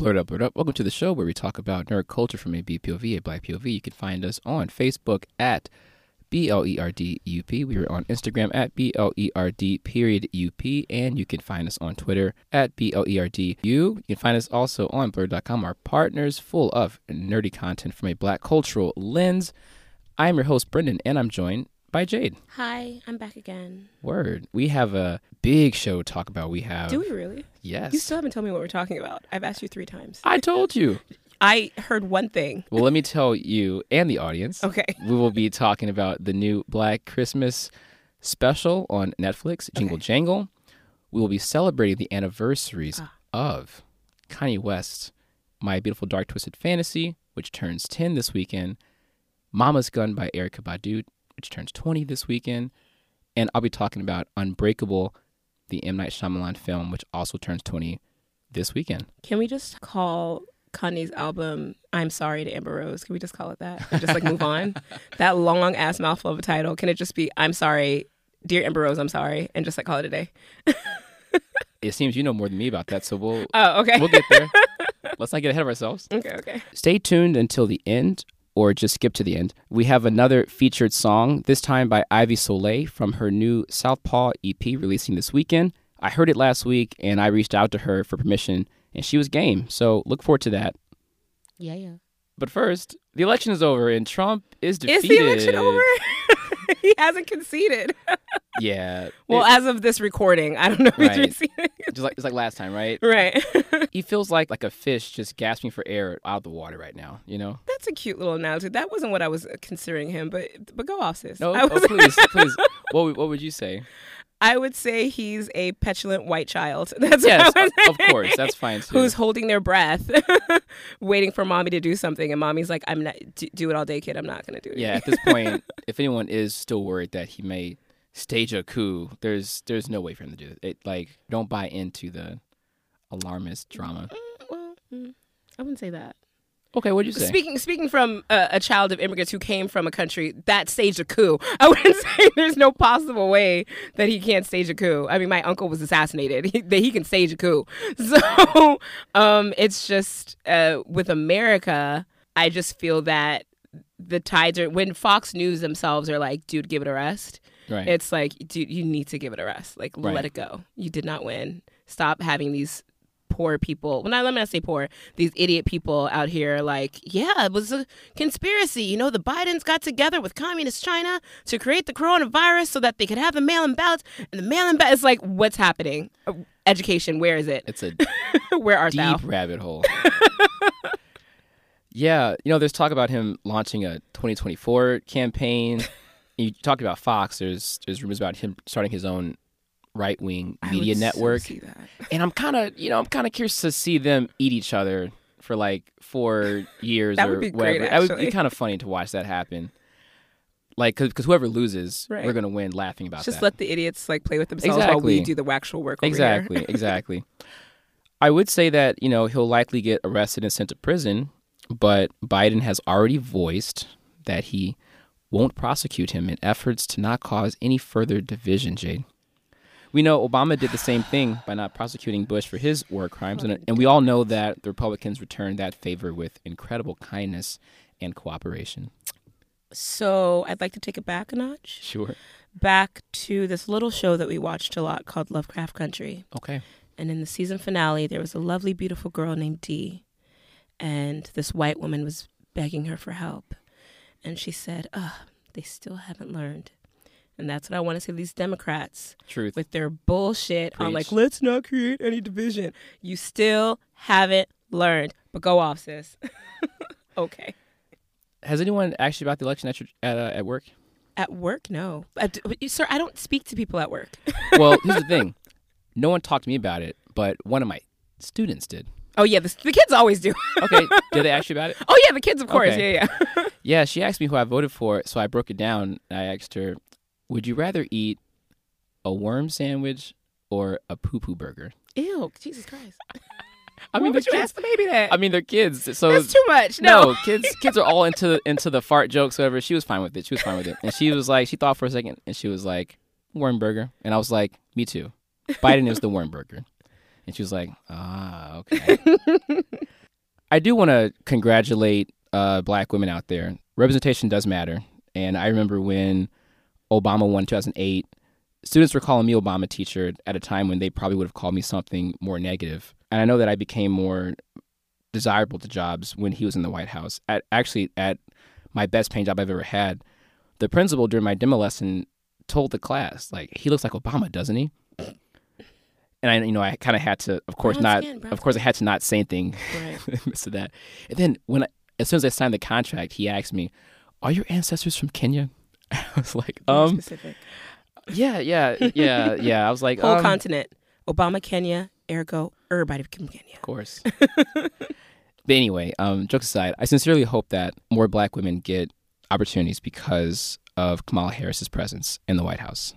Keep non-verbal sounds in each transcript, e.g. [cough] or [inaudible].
Blerd Up, Blerd Up. Welcome to the show where we talk about nerd culture from a BPOV, a Black POV. You can find us on Facebook at B L E R D U P. We are on Instagram at B L E R D period U P. And you can find us on Twitter at B L E R D U. You can find us also on Blurred.com, our partners full of nerdy content from a black cultural lens. I'm your host, Brendan, and I'm joined by Jade. Hi, I'm back again. Word. We have a big show to talk about. We have. Do we really? Yes. You still haven't told me what we're talking about. I've asked you three times. I told you. I heard one thing. Well, let me tell you and the audience. Okay. [laughs] We will be talking about the new Black Christmas special on Netflix, Jingle Okay. Jangle. We will be celebrating the anniversaries Ah. of Kanye West's My Beautiful Dark Twisted Fantasy, which turns 10 this weekend, Mama's Gun by Erykah Badu, which turns 20 this weekend, and I'll be talking about Unbreakable, the M. Night Shyamalan film, which also turns 20 this weekend. Can we just call Kanye's album "I'm Sorry" to Amber Rose? Can we just call it that? And just like move on. [laughs] That long ass mouthful of a title. Can it just be "I'm sorry, dear Amber Rose"? I'm sorry, and just like call it a day. [laughs] It seems you know more than me about that, so we'll Oh, okay. we'll get there. [laughs] Let's not get ahead of ourselves. okay, okay. Stay tuned until the end, or just skip to the end. We have another featured song, this time by Ivy Soleil from her new Southpaw EP releasing this weekend. I heard it last week and I reached out to her for permission, and she was game. So look forward to that. Yeah, yeah. But first, the election is over and Trump is defeated. Is the election over? [laughs] [laughs] he hasn't conceded. [laughs] Yeah. Well, as of this recording, I don't know if Right. he's just like just like last time, right? right. [laughs] He feels like like a fish just gasping for air out of the water right now. You know? That's a cute little analogy. That wasn't what I was considering him, but but go off, sis. No, oh, was, please, please. What what would you say? I would say he's a petulant white child. [laughs] That's Yes, of- course, that's fine too. Who's holding their breath, [laughs] waiting for mommy to do something, and mommy's like, "I'm not do, it all day, kid. I'm not gonna do it." Yeah, at this point, [laughs] if anyone is still worried that he may stage a coup, there's there's no way for him to do it. it like, don't buy into the alarmist drama. well, mm, I wouldn't say that. Okay, what'd you say? Speaking speaking from a, a child of immigrants who came from a country that staged a coup, [laughs] I wouldn't say there's no possible way that he can't stage a coup. I mean, my uncle was assassinated; [laughs] he, that he can stage a coup. [laughs] So um, it's just uh, with America, I just feel that the tides are when Fox News themselves are like, "Dude, give it a rest." right. It's like, dude, you need to give it a rest. Like, Right. let it go. You did not win. Stop having these poor people. Well, not let me not say poor. These idiot people out here, like, yeah, it was a conspiracy. You know, the Bidens got together with communist China to create the coronavirus so that they could have the mail-in ballots. And the mail-in ballot is like, what's happening? Uh, Education, where is it? it's a [laughs] where are deep thou? rabbit hole. [laughs] yeah, you know, there's talk about him launching a 2024 campaign. [laughs] you talked about Fox. There's there's rumors about him starting his own right wing media so network. that. and I'm kind of, you know, I'm kind of curious to see them eat each other for like four [laughs] years That or would be great, whatever. That would be kind of funny to watch that happen. Like, because whoever loses, Right. we're gonna win laughing about Just that. let the idiots like play with themselves while we do the actual work. over here. exactly, [laughs] exactly. I would say that you know he'll likely get arrested and sent to prison, but Biden has already voiced that he won't prosecute him in efforts to not cause any further division. Jade. We know Obama did the same thing by not prosecuting Bush for his war crimes, and, and we all know that the Republicans returned that favor with incredible kindness and cooperation. So I'd like to take it back a notch. Sure. back to this little show that we watched a lot called Lovecraft Country. Okay. And in the season finale, there was a lovely, beautiful girl named Dee. And this white woman was begging her for help. And she said, Ugh, they still haven't learned. And that's what I want to say to these Democrats Truth. with their bullshit on like, let's not create any division. You still haven't learned. But go off, sis. [laughs] okay. Has anyone asked you about the election at your, at, uh, at work? At work, no. D- sir, I don't speak to people at work. [laughs] well, here's the thing. No one talked to me about it, but one of my students did. Oh, yeah, the, the kids always do. [laughs] Okay, did they ask you about it? Oh yeah, the kids, of course. Okay. Yeah, yeah. Yeah, she asked me who I voted for, so I broke it down. I asked her, "Would you rather eat a worm sandwich or a poo poo burger?" Ew, Jesus Christ. [laughs] I mean, you kids. the baby that? I mean, they're kids, so That's too much. No. no, kids kids are all into into the fart jokes. Whatever. She was fine with it. She was fine with it, and she was like, she thought for a second, and she was like, "Worm burger," and I was like, "Me too." Biden is the worm burger, and she was like, "Ah, okay." [laughs] I do want to congratulate uh, black women out there. Representation does matter. And I remember when Obama won in 2008, students were calling me Obama teacher at a time when they probably would have called me something more negative. And I know that I became more desirable to jobs when he was in the White House. At actually at my best paying job I've ever had, the principal during my demo lesson told the class like he looks like Obama, doesn't he? And I, you know, I kind of had to, of course, not, skin, of course, I had to not say anything Right. [laughs] so that. And then when, I, as soon as I signed the contract, he asked me, "Are your ancestors from Kenya?" [laughs] I was like, "Um, specific. yeah, yeah, yeah, yeah." I was like, [laughs] Whole um, continent. Obama, Kenya, ergo, everybody from Kenya. Of course. [laughs] but anyway, um, jokes aside, I sincerely hope that more black women get opportunities because of Kamala Harris's presence in the White House.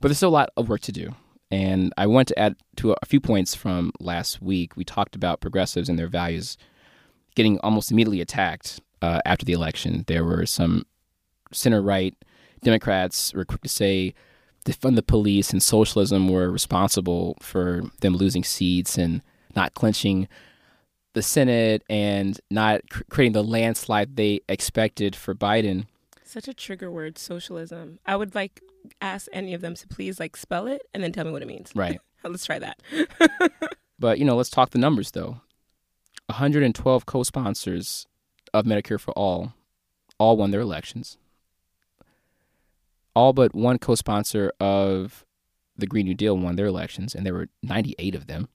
But there's still a lot of work to do. And I want to add to a few points from last week. We talked about progressives and their values getting almost immediately attacked uh, after the election. There were some center right Democrats were quick to say defund the police and socialism were responsible for them losing seats and not clinching the Senate and not creating the landslide they expected for Biden. Such a trigger word, socialism. I would like ask any of them to please like spell it and then tell me what it means. Right. [laughs] Let's try that. [laughs] But, you know, let's talk the numbers though. 112 co sponsors of Medicare for All all won their elections. All but one co sponsor of the Green New Deal won their elections, and there were 98 of them.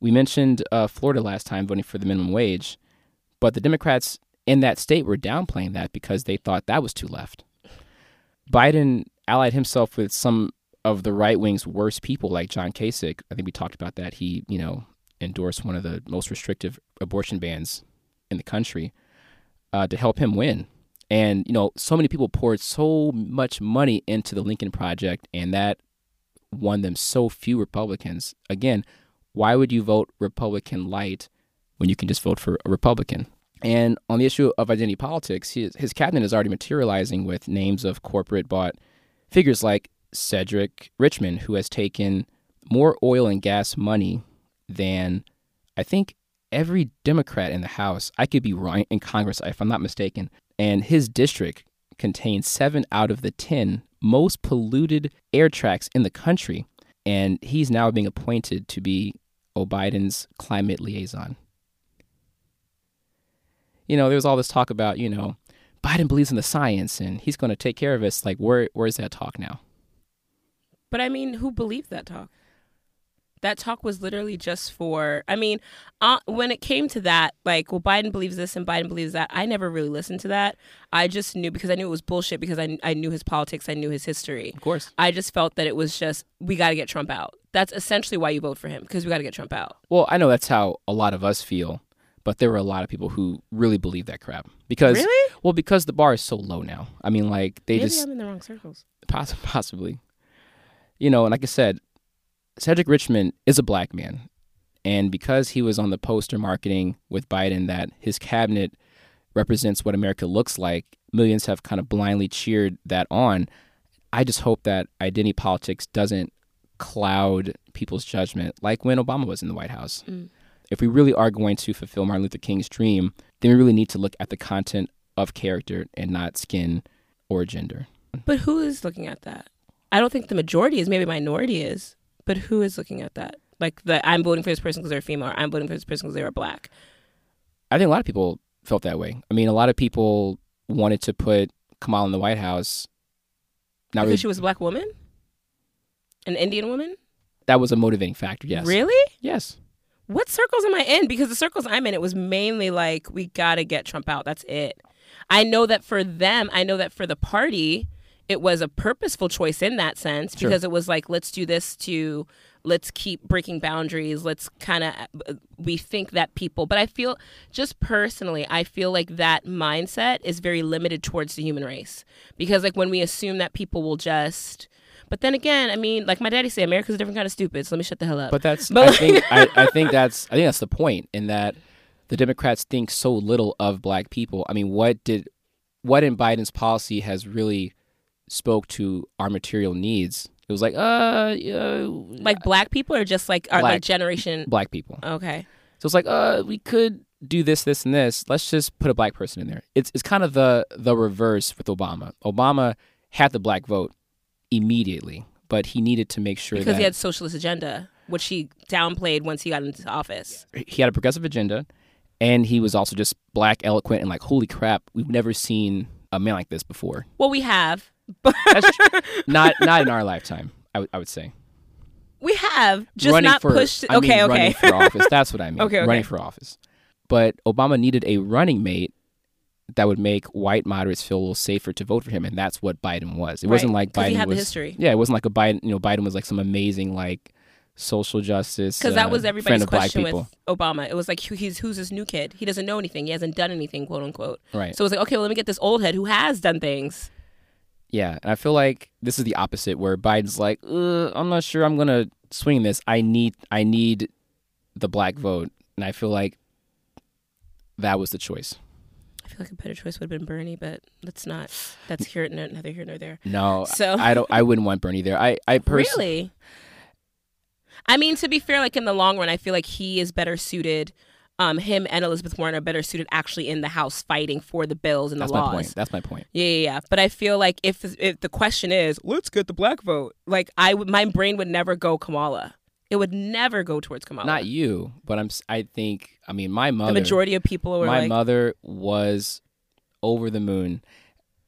We mentioned uh, Florida last time voting for the minimum wage, but the Democrats in that state were downplaying that because they thought that was too left. Biden allied himself with some of the right wing's worst people, like John Kasich. I think we talked about that. He, you know, endorsed one of the most restrictive abortion bans in the country uh, to help him win. And you know, so many people poured so much money into the Lincoln Project, and that won them so few Republicans. Again, why would you vote Republican light when you can just vote for a Republican? And on the issue of identity politics, his, his cabinet is already materializing with names of corporate bought figures like Cedric Richmond, who has taken more oil and gas money than I think every Democrat in the House. I could be wrong in Congress if I'm not mistaken. And his district contains seven out of the 10 most polluted air tracks in the country. And he's now being appointed to be Biden's climate liaison. You know, there was all this talk about, you know, Biden believes in the science and he's going to take care of us. Like, where where's that talk now? But I mean, who believed that talk? That talk was literally just for. I mean, uh, when it came to that, like, well, Biden believes this and Biden believes that. I never really listened to that. I just knew because I knew it was bullshit because I I knew his politics, I knew his history. Of course. I just felt that it was just we got to get Trump out. That's essentially why you vote for him because we got to get Trump out. Well, I know that's how a lot of us feel, but there were a lot of people who really believe that crap because Really? well because the bar is so low now. I mean, like they just Maybe just I'm in the wrong circles. Poss- [laughs] possibly. You know, and like I said, Cedric Richmond is a black man. And because he was on the poster marketing with Biden that his cabinet represents what America looks like, millions have kind of blindly cheered that on. I just hope that identity politics doesn't cloud people's judgment like when Obama was in the White House. Mm. If we really are going to fulfill Martin Luther King's dream, then we really need to look at the content of character and not skin or gender. But who is looking at that? I don't think the majority is. Maybe minority is. But who is looking at that? Like the I'm voting for this person because they're female, or I'm voting for this person because they were black. I think a lot of people felt that way. I mean, a lot of people wanted to put Kamala in the White House. Not because really, she was a black woman, an Indian woman. that was a motivating factor. Yes. Really? Yes. What circles am I in? Because the circles I'm in, it was mainly like we gotta get Trump out. That's it. I know that for them, I know that for the party, it was a purposeful choice in that sense Sure. because it was like let's do this to let's keep breaking boundaries let's kind of uh, we think that people but i feel just personally i feel like that mindset is very limited towards the human race because like when we assume that people will just but then again i mean like my daddy said america's a different kind of stupid so let me shut the hell up But that's But I think [laughs] I, I think that's I think that's the point in that the Democrats think so little of black people. I mean, what did what in Biden's policy has really spoke to our material needs? It was like, uh, yeah, like black people or just like are like generation black people. okay So it's like, uh, we could do this, this, and this. Let's just put a black person in there. It's it's kind of the the reverse with Obama. Obama had the black vote immediately, but he needed to make sure because that he had socialist agenda, which he downplayed once he got into office. he had a progressive agenda, and he was also just black, eloquent, and like, holy crap, we've never seen a man like this before. Well, we have, but [laughs] not not in our lifetime. I would say we have just running not for pushed. I mean okay, running for office. That's what I [laughs] mean. Okay, okay. running for office. But Obama needed a running mate that would make white moderates feel a little safer to vote for him, and that's what Biden was. It wasn't like Biden he had the was. history. Yeah, it wasn't like a Biden. You know, Biden was like some amazing like social justice. Because uh, that was everybody's question with Obama. It was like, he's who's this new kid? He doesn't know anything. He hasn't done anything, quote unquote. Right. So it was like, okay, well, let me get this old head who has done things. Yeah, and I feel like this is the opposite, where Biden's like, uh, I'm not sure I'm gonna swing this. I need, I need the black vote, and I feel like that was the choice. I feel like a better choice would have been Bernie, but let's not. That's here, no- neither here nor there. No, So- I don't. I wouldn't want Bernie there. I, I personally, Really? I mean, to be fair, like in the long run, I feel like he is better suited. Um, him and Elizabeth Warren are better suited actually in the House fighting for the bills and that's the my point. That's my point. Yeah, yeah, yeah. But I feel like if if the question is, let's get the black vote, like I my brain would never go Kamala. It would never go towards Kamala. Not you, but I'm. I think. I mean, my mother. the majority of people were my like, mother was over the moon,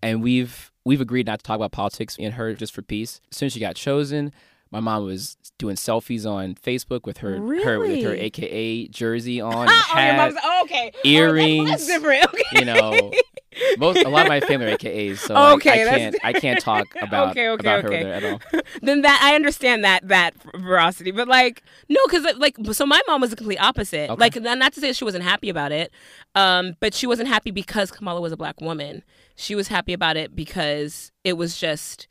and we've we've agreed not to talk about politics in her just for peace. As soon as she got chosen, my mom was doing selfies on Facebook with her her with her AKA jersey [laughs] on, oh, hat, your mom's oh, okay. earrings, Oh, that's different. [laughs] Okay. you know. Most a lot of my family are AKAs, so Okay, I that's- can't I can't talk [laughs] about Okay, okay, about her okay. there at all. then that I understand that that veracity, but like no, because like so my mom was the complete opposite. Okay. Like not not to say she wasn't happy about it, um, but she wasn't happy because Kamala was a black woman. She was happy about it because it was just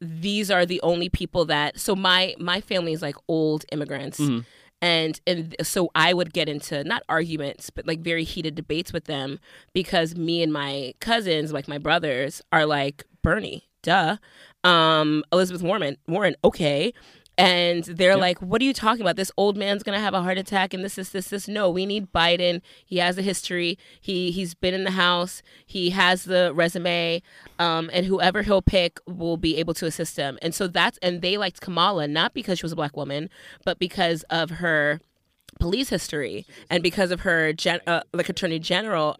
these are the only people that. So my my family is like old immigrants. Mm-hmm. And and so I would get into not arguments, but like very heated debates with them because me and my cousins, like my brothers, are like Bernie, duh. Um, Elizabeth Warren, Warren, okay. And they're like, "What are you talking about? This old man's gonna have a heart attack, and this is this this. No, we need Biden. He has a history. He he's been in the House. He has the resume, um, and whoever he'll pick will be able to assist him. And so that's and they liked Kamala not because she was a black woman, but because of her police history and because of her gen- uh, like attorney general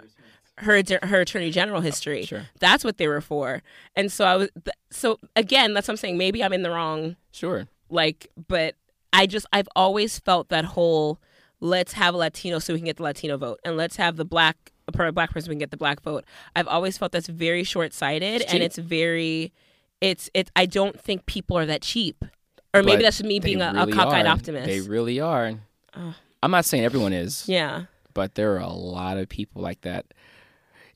her her attorney general history Sure. that's what they were for and so i was th- so again that's what i'm saying maybe i'm in the wrong Sure. Like but i just i've always felt that whole let's have a latino so we can get the latino vote and let's have the black a black person we can get the black vote i've always felt that's very short-sighted It's and it's very it's it's, i don't think people are that cheap or maybe But that's me being a, really a cockeyed are. optimist They really are. I'm not saying everyone is. yeah but there are a lot of people like that.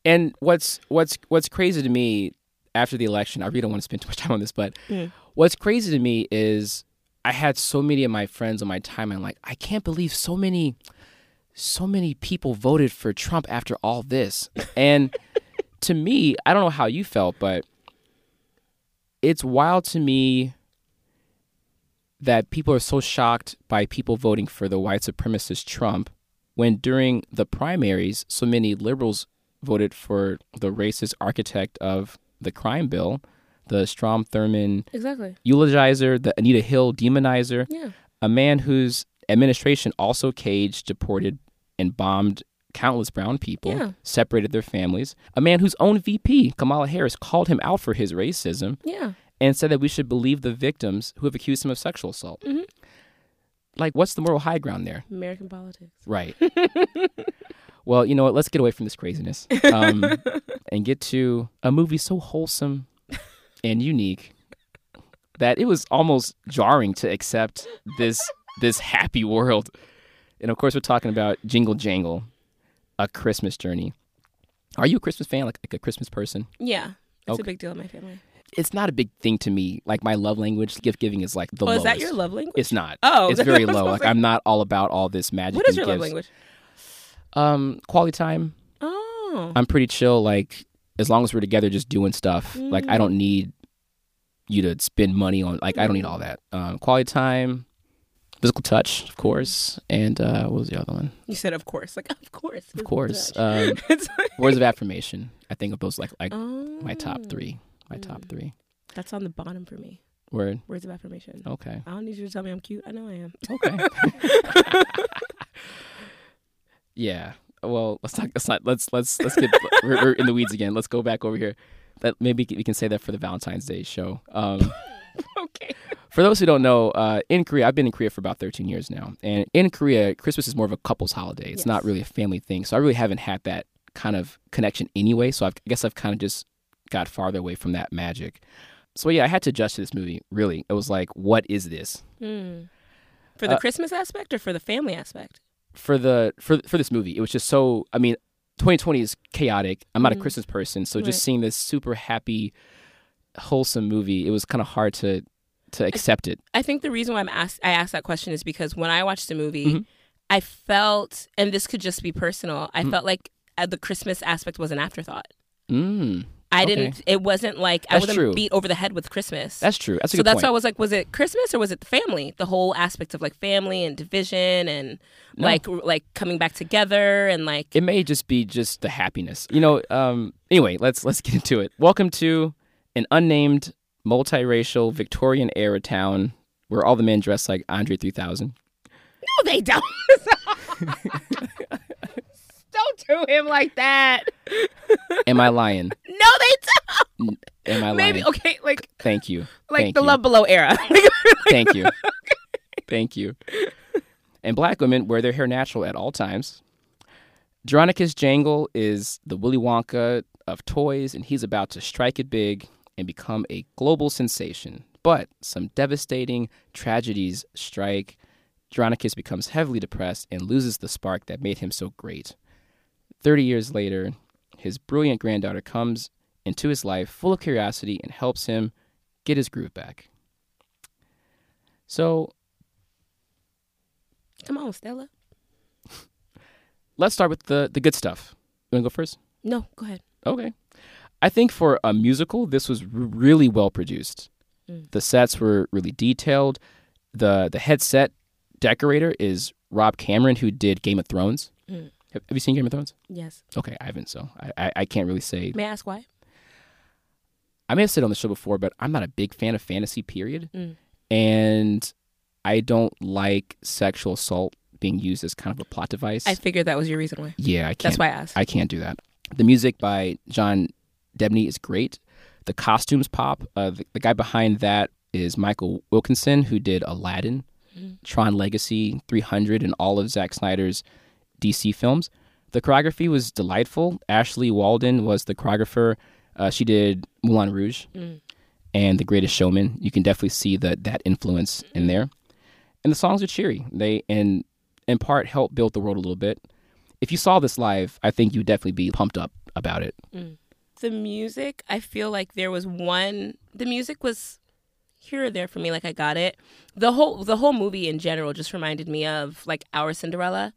And what's what's what's crazy to me after the election, I really don't want to spend too much time on this, but Mm. What's crazy to me is I had so many of my friends on my timeline like I can't believe so many so many people voted for Trump after all this. And [laughs] to me, I don't know how you felt, but it's wild to me that people are so shocked by people voting for the white supremacist Trump when during the primaries, so many liberals voted for the racist architect of the crime bill, the Strom Thurmond exactly eulogizer, the Anita Hill demonizer, yeah a man whose administration also caged, deported, and bombed countless brown people, Yeah. separated their families, a man whose own VP, Kamala Harris, called him out for his racism yeah and said that we should believe the victims who have accused him of sexual assault. Mhm. Like, what's the moral high ground there? american politics Right. [laughs] well, you know what? Let's get away from this craziness um, [laughs] and get to a movie so wholesome and unique that it was almost jarring to accept this this happy world. And of course, we're talking about Jingle Jangle, a Christmas journey. Are you a Christmas fan, like, like a Christmas person? yeah it's Okay. a big deal in my family It's not a big thing to me. Like my love language, gift giving is like the oh is that your love language It's not. Oh, it's [laughs] very what I was low. Like like- I'm not all about all this magic. what is your love language Um, quality time. oh I'm pretty chill. Like as long as we're together, just doing stuff. Like I Mm. don't need you to spend money on. Like I don't need all that. Um, quality time, Physical touch, of course, and uh, what was the other one? You said, of course. Like, of course. Of course, um, [laughs] words of affirmation. I think of those like like my Oh. top three. My top Mm. three. That's on the bottom for me. Word. Words of affirmation. Okay. I don't need you to tell me I'm cute. I know I am. Okay. [laughs] [laughs] yeah. Well, let's not. Let's not. Let's let's let's get. [laughs] we're, we're in the weeds again. Let's go back over here. That maybe we can say that for the Valentine's Day show. Um, [laughs] okay. for those who don't know, uh, in Korea, I've been in Korea for about 13 years now, and in Korea, Christmas is more of a couple's holiday. It's Yes. not really a family thing. So I really haven't had that kind of connection anyway. So I've, I guess I've kind of just got farther away from that magic. So yeah, I had to adjust to this movie. Really, it was like, what is this? Hmm. For the Uh, Christmas aspect or for the family aspect? For the for for this movie, it was just so. I mean, 2020 is chaotic. I'm not a Mhm. Christmas person, so Right. just seeing this super happy, wholesome movie, it was kind of hard to to accept it. I think the reason why I'm asked, I asked that question is because when I watched the movie, Mhm. I felt, and this could just be personal, I Mhm. felt like uh, the Christmas aspect was an afterthought. Mm, I Okay. didn't. It wasn't like I wasn't true. beat over the head with Christmas. that's true. That's a so good that's point. why I was like, was it Christmas or was it the family? The whole aspect of like family and division and No. like like coming back together and like it may just be just the happiness you know um anyway let's let's get into it welcome to an unnamed multiracial victorian era town where all the men dress like andre 3000 no, they don't. [laughs] [laughs] don't do him like that. [laughs] am i lying No, they don't. am i Maybe okay, like thank you like Thank the you. Love Below era. [laughs] thank you [laughs] thank you and black women wear their hair natural at all times Jeronicus Jangle is the Willy Wonka of toys, and he's about to strike it big and become a global sensation. But some devastating tragedies strike. Jeronicus becomes heavily depressed and loses the spark that made him so great. Thirty years later, his brilliant granddaughter comes into his life full of curiosity and helps him get his groove back. So Come on, Stella. [laughs] let's start with the, the good stuff. You want to go first? No, go ahead. Okay. I think for a musical, this was r- really well produced. Mm. The sets were really detailed. the The headset decorator is Rob Cameron, who did Game of Thrones. Mm. Have, have you seen Game of Thrones? Yes. Okay, I haven't, so I, I, I can't really say. May I ask why? I may have said on the show before, but I'm not a big fan of fantasy. Period, Mm. and I don't like sexual assault being used as kind of a plot device. I figured that was your reason why. yeah, I can't. That's why I asked. I can't do that. The music by John Debney is great. The costumes pop. Uh, the, the guy behind that is Michael Wilkinson, who did Aladdin, Mhm. Tron Legacy, 300, and all of Zack Snyder's DC films. The choreography was delightful. Ashley Wallen was the choreographer. Uh, she did Moulin Rouge Mm. and The Greatest Showman. You can definitely see that that influence in there. And the songs are cheery. They and in part help build the world a little bit. If you saw this live, I think you'd definitely be pumped up about it. the music, I feel like there was one. The music was here or there for me. Like I got it. The whole the whole movie in general just reminded me of like Our Cinderella.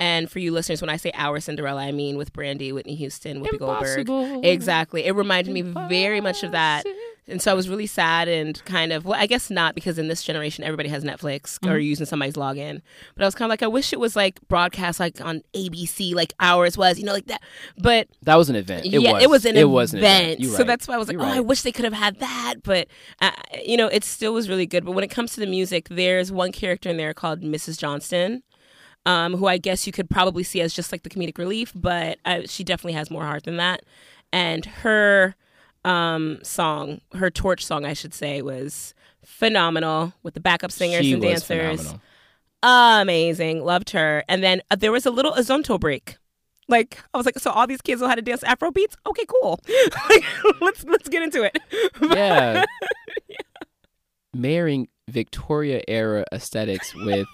And for you listeners, when I say Our Cinderella, I mean with Brandy, Whitney Houston, Whoopi Goldberg. Exactly. It reminded me very much of that. And so I was really sad and kind of, well, I guess not because in this generation, everybody has Netflix or using somebody's login. But I was kind of like, I wish it was like broadcast like on ABC, like ours was, you know, like that. But That was an event. It yeah, was. it was an it event. Was an event. You're So that's why I was like, You're oh, I wish they could have had that. But, uh, you know, it still was really good. But when it comes to the music, there's one character in there called Mrs. Johnston. Um, who I guess you could probably see as just like the comedic relief, but uh, she definitely has more heart than that. And her um, song, her torch song, I should say, was phenomenal with the backup singers she and dancers. phenomenal. Amazing, loved her. And then uh, there was a little Azonto break. Like I was like, so all these kids know how to dance Afro beats. Okay, cool. [laughs] Like, let's let's get into it. [laughs] Yeah. Marrying Victoria era aesthetics with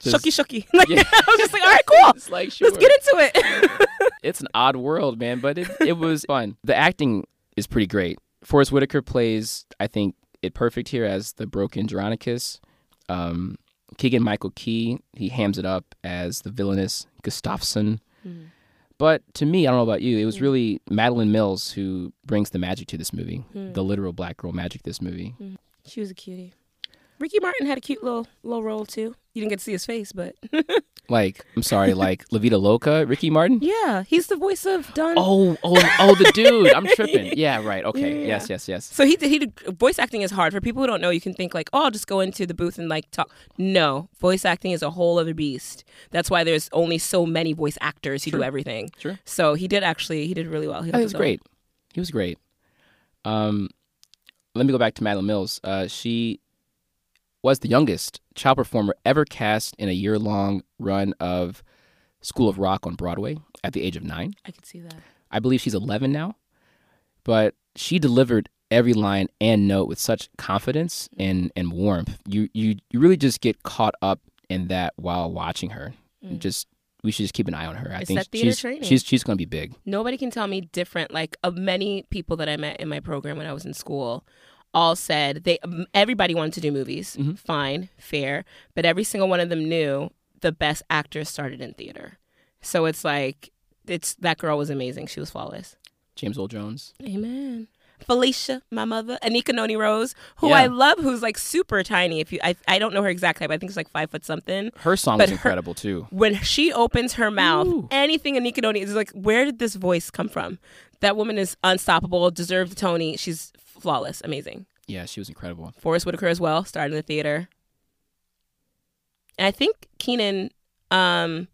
just, Shucky shucky. [laughs] Like Yeah. I was just like, all right, cool. It's like sure. Let's get into it. it's an odd world, man, but it it was fun. The acting is pretty great. Forest Whitaker plays, I think, it perfect here as the broken Jeronicus. Um, Keegan Michael Key, he hams it up as the villainous Gustafson. Mm-hmm. But to me, I don't know about you, it was really Madalen Mills who brings the magic to this movie, hmm. the literal black girl magic this movie. Mm-hmm. She was a cutie. Ricky Martin had a cute little little role too. You didn't get to see his face, but [laughs] Like, I'm sorry, like La Vida Loca, Ricky Martin. yeah, he's the voice of Don. Oh, oh, oh, the dude. I'm tripping. [laughs] Yeah, right. Okay. Yeah. Yes, yes, yes. So he did. He did. Voice acting is hard for people who don't know. You can think like, oh, I'll just go into the booth and like talk. No, voice acting is a whole other beast. That's why there's only so many voice actors who do everything. Sure. So he did actually. He did really well. He Oh, got he to was great. He was great. Um, let me go back to Madalen Mills. Uh, she was the youngest child performer ever cast in a year long run of School of Rock on Broadway at the age of nine. I could see that. I believe she's 11 now, but she delivered every line and note with such confidence mm-hmm. and, and warmth. You, you you really just get caught up in that while watching her. You mm. Just we should just keep an eye on her. I It's think that theater she's training. she's she's going to be big. Nobody can tell me different. Like of many people that I met in my program when I was in school, all said they everybody wanted to do movies. Mm-hmm. Fine, fair, but every single one of them knew the best actors started in theater. So it's like it's that girl was amazing. She was flawless. James Earl Jones. Amen. Felicia, my mother, Anika Noni Rose, who Yeah. I love, who's like super tiny. If you, I, I don't know her exact but I think it's like five foot something. Her song But was her- incredible too. When she opens her mouth, Ooh. anything Anika Noni is like, where did this voice come from? That woman is unstoppable. Deserves the Tony. She's flawless, amazing. Yeah, she was incredible. Forest Whitaker as well, started in the theater. And I think Keenan, um,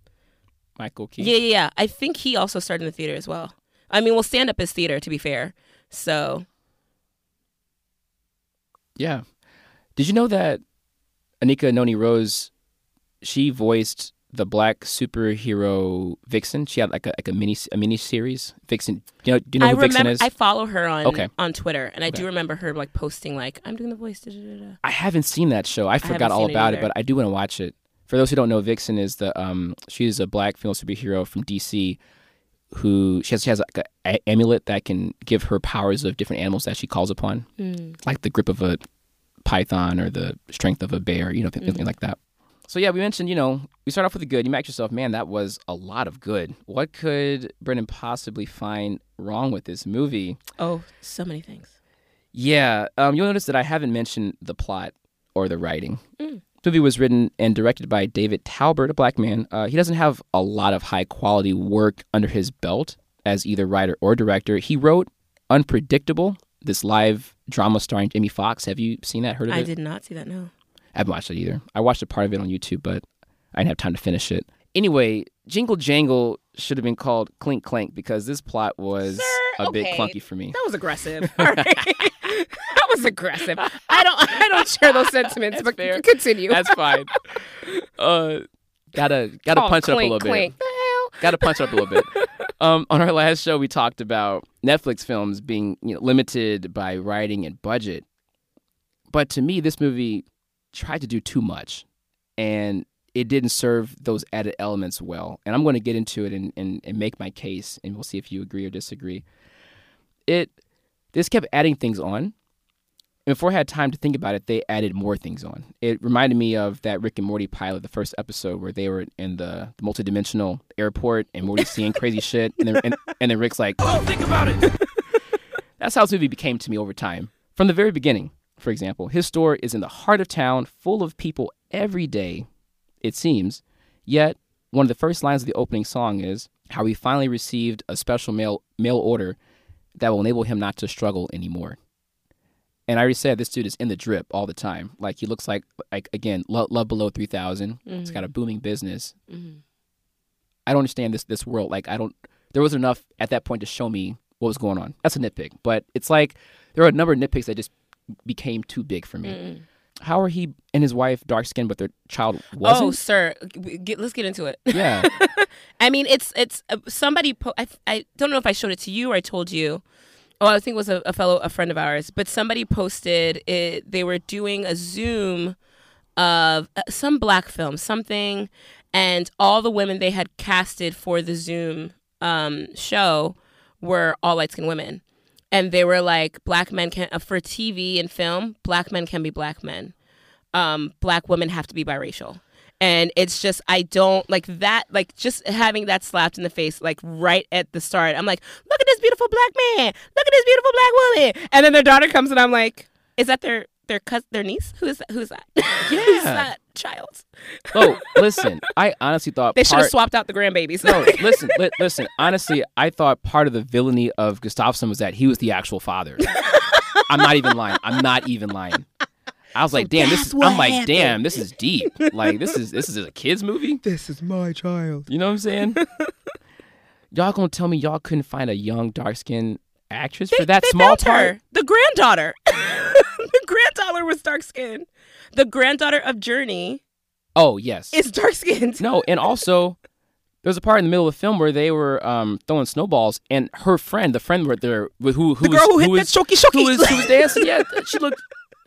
Michael Keaton. yeah, yeah, yeah. I think he also started in the theater as well. I mean, well, stand up is theater, to be fair. So Yeah. Did you know that Anika Noni Rose, she voiced the black superhero Vixen? She had like a like a mini a mini series. Vixen. Do you know, do you know I who Vixen remember is? I follow her on Okay. on Twitter, and I do remember her like posting like I'm doing the voice. Da, da, da. I haven't seen that show. I forgot haven't all seen it about it, but I do want to watch it. For those who don't know, Vixen is the um she's a black female superhero from DC who she has she has like a, a amulet that can give her powers of different animals that she calls upon, like the grip of a python or the strength of a bear, you know, something like that. So yeah, we mentioned, you know, we start off with the good. You might ask yourself, man, that was a lot of good. What could Brendan possibly find wrong with this movie? Oh, so many things. Yeah, um, you'll notice that I haven't mentioned the plot or the writing. The movie was written and directed by David Talbert, a black man. Uh, he doesn't have a lot of high quality work under his belt as either writer or director. He wrote Unpredictable, this live drama starring Jamie Foxx. Have you seen that? Heard of I it? I did not see that. No. I haven't watched it either. I watched a part of it on YouTube, but I didn't have time to finish it. Anyway, Jingle Jangle should have been called Clink Clank because this plot was Sir, a bit clunky for me. That was aggressive. [laughs] Right. that was aggressive. I don't. I don't share those [laughs] sentiments. That's but fair. continue. That's fine. [laughs] Uh, gotta gotta Oh, punch it up a little clink. bit. Gotta punch it up a little bit. Um, on our last show, we talked about Netflix films being you know, limited by writing and budget. But to me, this movie tried to do too much, and it didn't serve those added elements well. And I'm going to get into it and, and, and make my case, and we'll see if you agree or disagree. It this kept adding things on, and before I had time to think about it, they added more things on. It reminded me of that Rick and Morty pilot, the first episode where they were in the, the multidimensional airport and Morty's seeing crazy [laughs] shit, and then and, and then Rick's like, "Oh, think about it." [laughs] That's how this movie became to me over time. From the very beginning, for example, his store is in the heart of town, full of people every day, it seems. Yet, one of the first lines of the opening song is how he finally received a special mail mail order that will enable him not to struggle anymore. And I already said this dude is in the drip all the time. Like he looks like like again, love, love below three He's got a mm-hmm. booming business. Mm-hmm. I don't understand this this world. Like I don't. There wasn't enough at that point to show me what was going on. That's a nitpick, but it's like there are a number of nitpicks that just became too big for me. How are he and his wife dark skinned, but their child Oh, wasn't? Oh, sir, get, let's get into it. Yeah, [laughs] I mean, it's it's uh, somebody. Po- I I don't know if I showed it to you or I told you. Oh, I think it was a, a fellow, a friend of ours. But somebody posted it. They were doing a Zoom of uh, some black film, something, and all the women they had casted for the Zoom um, show were all light skinned women, and they were like, black men can uh, for TV and film, black men can be black men um, black women have to be biracial. And it's just I don't like that like just having that slapped in the face like right at the start. I'm like, look at this beautiful black man. Look at this beautiful black woman. And then their daughter comes and I'm like, is that their their cousin, their niece. Who is that? [laughs] Who's that? who's that child? Oh, [laughs] listen, I honestly thought They should have part- swapped out the grandbabies. No, [laughs] listen, li- listen. Honestly, I thought part of the villainy of Gustafson was that he was the actual father. I'm not even lying. I'm not even lying. I was like, damn, this is. I'm like, happened. damn, this is deep. Like, this is this is a kids movie. This is my child. You know what I'm saying? [laughs] y'all gonna tell me y'all couldn't find a young dark skinned actress for that they small part? her. The granddaughter. The [laughs] granddaughter was dark skinned. The granddaughter of Journey Oh yes. is dark skinned. No, and also there was a part in the middle of the film where they were um, throwing snowballs, and her friend, the friend right there, who who The was, girl who hit was, that shoki shoki. who was who was dancing, yeah, she looked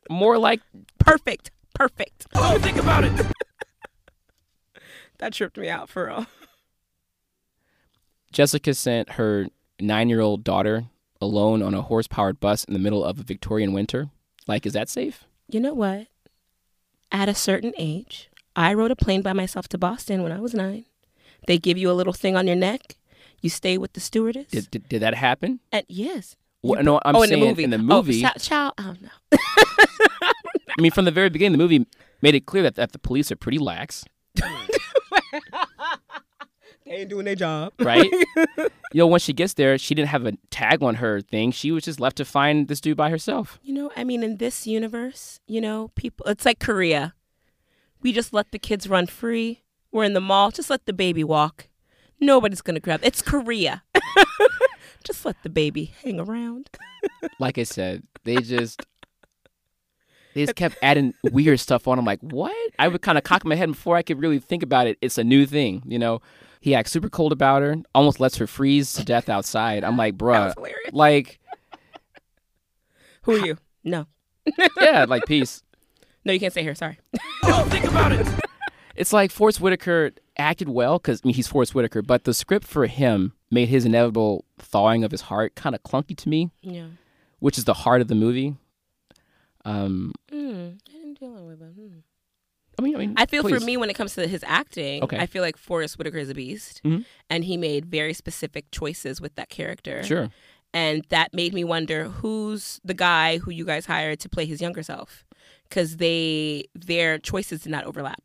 more like. perfect. Perfect. Oh, think about it. [laughs] That tripped me out for real. Jessica sent her nine-year-old daughter alone on a horse-powered bus in the middle of a Victorian winter. Like, is that safe? You know what? At a certain age, I rode a plane by myself to Boston when I was nine. They give you a little thing on your neck. You stay with the stewardess. Did did, did that happen? and yes. Well, no, I'm oh, in saying the movie. in the oh, movie. Oh, child. I don't know. [laughs] I mean, from the very beginning, the movie made it clear that, that the police are pretty lax, [laughs] They ain't doing their job. right? you know, when she gets there, she didn't have a tag on her thing. She was just left to find this dude by herself. You know, I mean, in this universe, you know, people, it's like Korea. We just let the kids run free. We're in the mall. Just let the baby walk. Nobody's going to grab. It's Korea. [laughs] just let the baby hang around. [laughs] Like I said, they just they just kept [laughs] adding weird stuff on. I'm like, what? I would kind of cock my head before I could really think about it. It's a new thing, you know. He acts super cold about her, almost lets her freeze to death outside. I'm like, That bruh, was hilarious. like, Who are you? No. [laughs] yeah, like peace. No, you can't stay here. Sorry. Oh, think about it. [laughs] It's like Forest Whitaker acted well because I mean he's Forest Whitaker, but the script for him made his inevitable thawing of his heart kind of clunky to me, Yeah. which is the heart of the movie. Um, Mm, I didn't deal with it. Hmm. I mean, I mean, I feel for me when it comes to his acting, Okay. I feel like Forest Whitaker is a beast, Mhm. and he made very specific choices with that character. sure. and that made me wonder who's the guy who you guys hired to play his younger self, because they their choices did not overlap,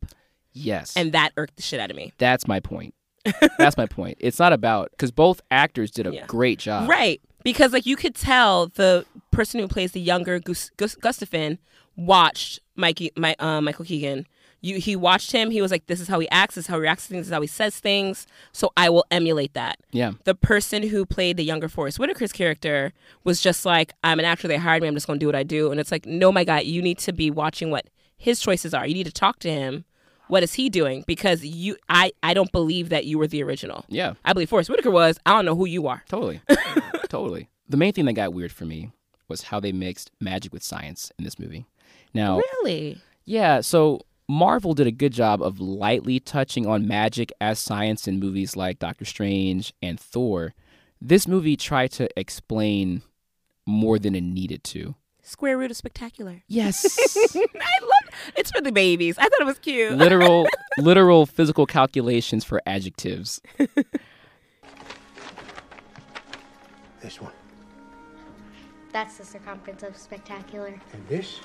Yes, and that irked the shit out of me. That's my point. [laughs] That's my point. It's not about because both actors did a Yeah. great job. Right. Because like you could tell the person who plays the younger Gus- Gus- Gustafin watched Mikey my uh, Michael Keegan. You he watched him. He was like, "This is how he acts. This is how he reacts to things. This is how he says things." So I will emulate that. Yeah. The person who played the younger Forest Whitaker's character was just like, "I'm an actor. They hired me. I'm just going to do what I do." And it's like, no, my guy, you need to be watching what his choices are. You need to talk to him. What is he doing? Because you, I, I don't believe that you were the original. Yeah. I believe Forrest Whitaker was. I don't know who you are. Totally. [laughs] totally. The main thing that got weird for me was how they mixed magic with science in this movie. Now, Really? yeah, so Marvel did a good job of lightly touching on magic as science in movies like Doctor Strange and Thor. This movie tried to explain more than it needed to. Square root of spectacular. Yes. [laughs] I love it's for the babies. I thought it was cute. literal [laughs] literal physical calculations for adjectives. [laughs] This one. That's the circumference of spectacular. And this?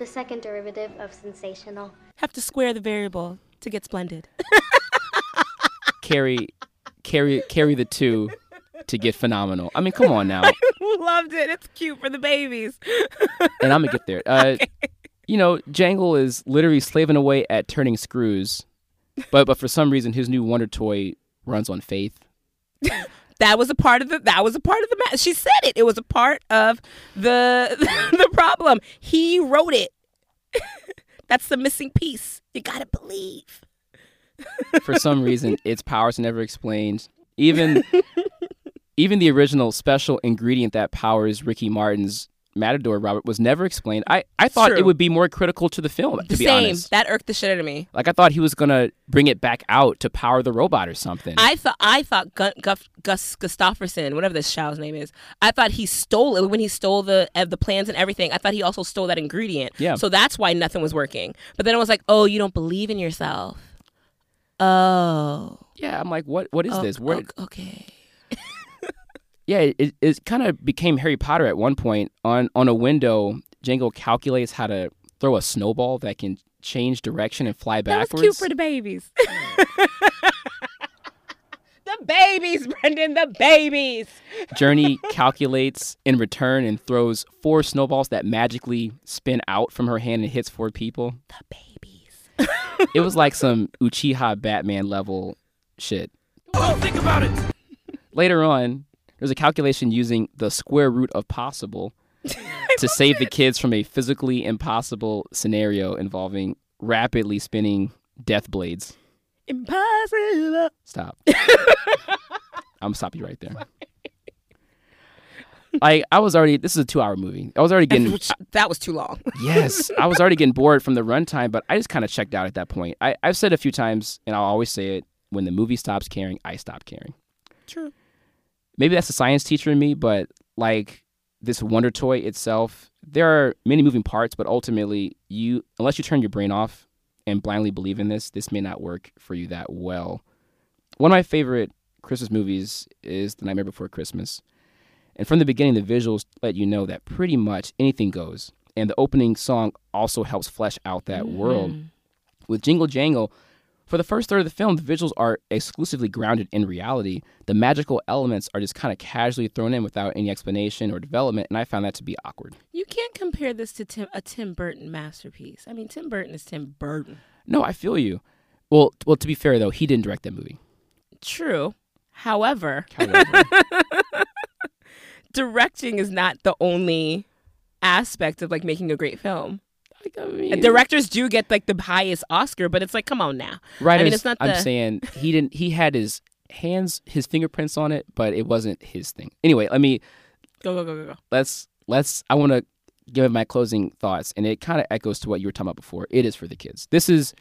The second derivative of sensational. Have to square the variable to get splendid. [laughs] carry carry carry the two to get phenomenal. I mean, come on now. [laughs] Loved it. It's cute for the babies. [laughs] And I'm gonna get there. Uh, You know, Jangle is literally slaving away at turning screws, but but for some reason his new Wonder Toy runs on faith. That was a part of the. That was a part of the. Ma- she said it. It was a part of the [laughs] the problem. He wrote it. [laughs] That's the missing piece. You gotta believe. [laughs] For some reason, its powers never explained. Even even the original special ingredient that powers Ricky Martin's Matador Robert was never explained. I, I thought True. it would be more critical to the film, to be Same. honest. That irked the shit out of me. Like I thought he was gonna bring it back out to power the robot or something. I thought I thought Guff, Gus Gustafson, whatever this child's name is, I thought he stole it when he stole the uh, the plans and everything. I thought he also stole that ingredient. Yeah. So that's why nothing was working. But then it was like, oh, you don't believe in yourself. Oh. yeah, I'm like, what what is Oh, this? Where okay. Yeah, it, it kind of became Harry Potter at one point. On on a window, Django calculates how to throw a snowball that can change direction and fly That backwards. was cute for the babies. [laughs] the babies, Brendan, the babies. Journey [laughs] calculates in return and throws four snowballs that magically spin out from her hand and hits four people. The babies. [laughs] It was like some Uchiha Batman level shit. Oh, think about it. Later on, there's a calculation using the square root of possible [laughs] to save the kids from a physically impossible scenario involving rapidly spinning death blades. Impossible. Stop. [laughs] I'm gonna stop you right there. I I was already this is a two hour movie. I was already getting that was too long. [laughs] yes, I was already getting bored from the runtime, but I just kind of checked out at that point. I, I've said a few times, and I'll always say it: when the movie stops caring, I stop caring. True. Maybe that's a science teacher in me, but like this Wonder Toy itself, there are many moving parts, but ultimately, you unless you turn your brain off and blindly believe in this, this may not work for you that well. One of my favorite Christmas movies is The Nightmare Before Christmas. And from the beginning, the visuals let you know that pretty much anything goes. And the opening song also helps flesh out that world. Mm-hmm. With Jingle Jangle, for the first third of the film, the visuals are exclusively grounded in reality. The magical elements are just kind of casually thrown in without any explanation or development, and I found that to be awkward. You can't compare this to Tim, a Tim Burton masterpiece. I mean, Tim Burton is Tim Burton. No, I feel you. Well, well, to be fair though, he didn't direct that movie. True. However, However, [laughs] directing is not the only aspect of like making a great film. I mean, Directors do get like the highest Oscar, but it's like, come on now. Right. I mean, it's not I'm saying he didn't. He had his hands, his fingerprints on it, but it wasn't his thing. Anyway, let me Go go go go go. let's let's. I want to give my closing thoughts, and it kind of echoes to what you were talking about before. It is for the kids. This is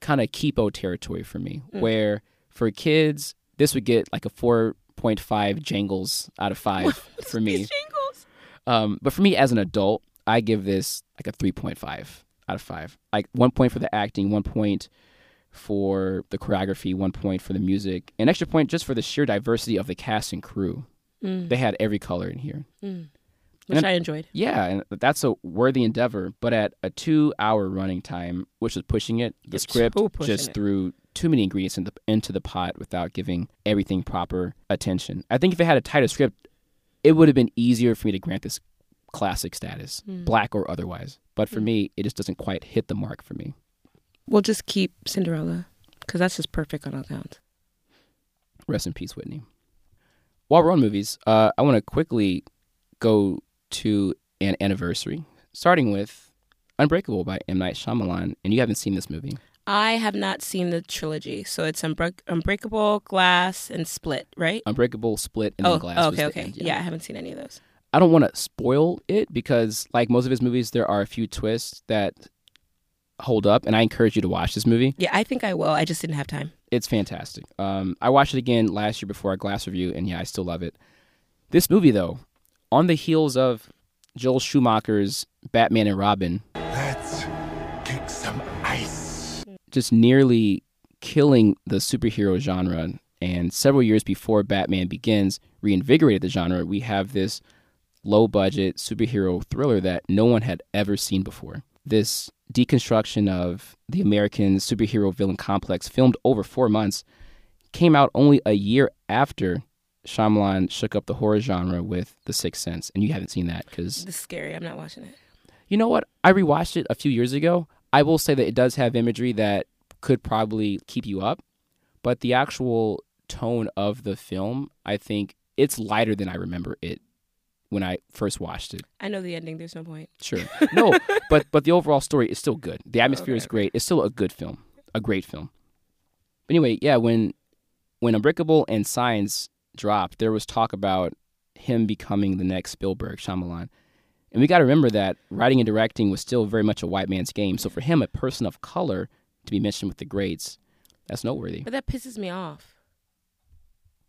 kind of Kipo territory for me, where for kids, this would get like a four point five jangles out of five [laughs] for me. Jingles. Um, but for me as an adult, I give this like a 3.5 out of 5. Like one point for the acting, one point for the choreography, one point for the music, an extra point just for the sheer diversity of the cast and crew. Mm. They had every color in here. Which And- I enjoyed. Yeah, and that's a worthy endeavor, but at a two hour running time, which was pushing it, the script just it. threw too many ingredients into, into the pot without giving everything proper attention. I think if it had a tighter script, it would have been easier for me to grant this classic status, Hmm. black or otherwise. But for me, it just doesn't quite hit the mark for me. We'll just keep Cinderella because that's just perfect on all counts. Rest in peace, Whitney. While we're on movies, uh, I want to quickly go to an anniversary, starting with Unbreakable by M. Night Shyamalan. And you haven't seen this movie. I have not seen the trilogy, so it's Unbreak- Unbreakable, Glass, and Split, right? Unbreakable, Split, and oh, Glass. was okay, the okay. end, yeah. I haven't seen any of those. I don't want to spoil it because, like most of his movies, there are a few twists that hold up, and I encourage you to watch this movie. Yeah, I think I will. I just didn't have time. It's fantastic. Um, I watched it again last year before our Glass review, and yeah, I still love it. This movie, though, on the heels of Joel Schumacher's Batman and Robin, Let's kick some ice. just nearly killing the superhero genre. And several years before Batman Begins reinvigorated the genre, we have this low budget superhero thriller that no one had ever seen before. This deconstruction of the American superhero villain complex, filmed over four months, came out only a year after Shyamalan shook up the horror genre with The Sixth Sense. And you haven't seen that because This is scary. I'm not watching it. you know what? I rewatched it a few years ago. I will say that it does have imagery that could probably keep you up, but the actual tone of the film, I think it's lighter than I remember it when I first watched it. I know the ending. There's no point. Sure. No, [laughs] but but the overall story is still good. The atmosphere Okay, is great. It's still a good film. A great film. But anyway, yeah, when when Unbreakable and Signs dropped, there was talk about him becoming the next Spielberg, Shyamalan. And we got to remember that writing and directing was still very much a white man's game. So for him, a person of color to be mentioned with the greats, that's noteworthy. But that pisses me off.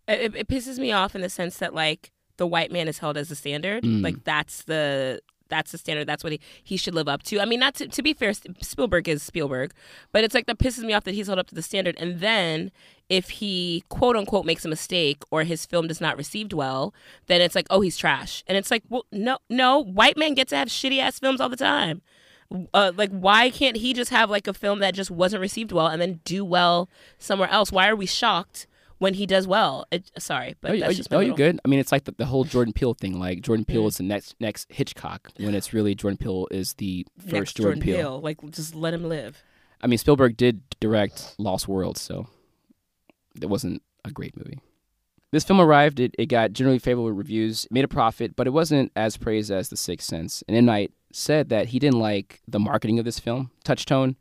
It, it, it pisses me off in the sense that like the white man is held as the standard. Mm. Like that's the that's the standard. That's what he, he should live up to. I mean, not to, to be fair, Spielberg is Spielberg, but it's like that pisses me off that he's held up to the standard. And then if he quote unquote makes a mistake or his film does not received well, then it's like, oh, he's trash. And it's like, well, no, no, white men get to have shitty ass films all the time. Uh, like, why can't he just have like a film that just wasn't received well and then do well somewhere else? Why are we shocked? When he does well, it, sorry, but Oh, that's you- just you're good. I mean, it's like the, the whole Jordan Peele thing. Like Jordan [laughs] Peele is the next next Hitchcock, when it's really Jordan Peele is the first Next Jordan, Peele. Like, just let him live. I mean, Spielberg did direct Lost World, so it wasn't a great movie. This film arrived. It, it got generally favorable reviews, it made a profit, but it wasn't as praised as The Sixth Sense. And M. Night said that he didn't like the marketing of this film, Touchstone.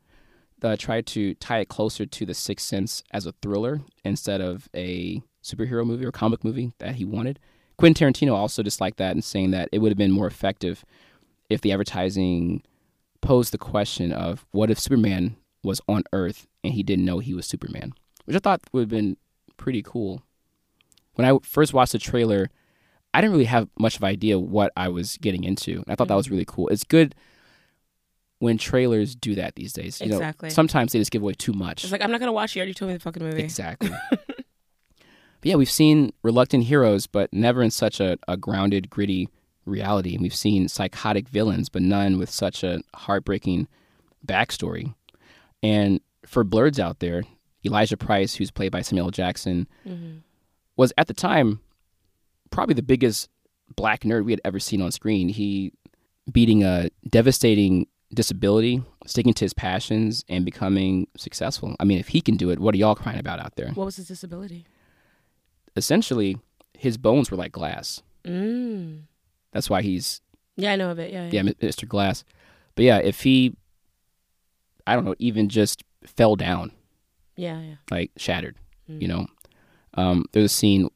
Uh, tried to tie it closer to The Sixth Sense as a thriller instead of a superhero movie or comic movie that he wanted. Quentin Tarantino also disliked that and saying that it would have been more effective if the advertising posed the question of what if Superman was on Earth and he didn't know he was Superman, which I thought would have been pretty cool. When I first watched the trailer, I didn't really have much of an idea what I was getting into. And I thought that was really cool. It's good when trailers do that these days. You know, Exactly. sometimes they just give away too much. It's like I'm not gonna watch. You already told me the fucking movie. Exactly. [laughs] but yeah, we've seen reluctant heroes, but never in such a, a grounded, gritty reality. And we've seen psychotic villains, but none with such a heartbreaking backstory. And for Blerds out there, Elijah Price, who's played by Samuel. Jackson, mm-hmm. was at the time probably the biggest black nerd we had ever seen on screen. He beating a devastating disability, sticking to his passions, and becoming successful. I mean, if he can do it, what are y'all crying about out there? What was his disability? Essentially, his bones were like glass. Mm. That's why he's Yeah, I know of it. Yeah, yeah, Mr. Glass. But yeah, if he, I don't know, even just fell down, yeah, yeah. like shattered, you know, um, there's a scene.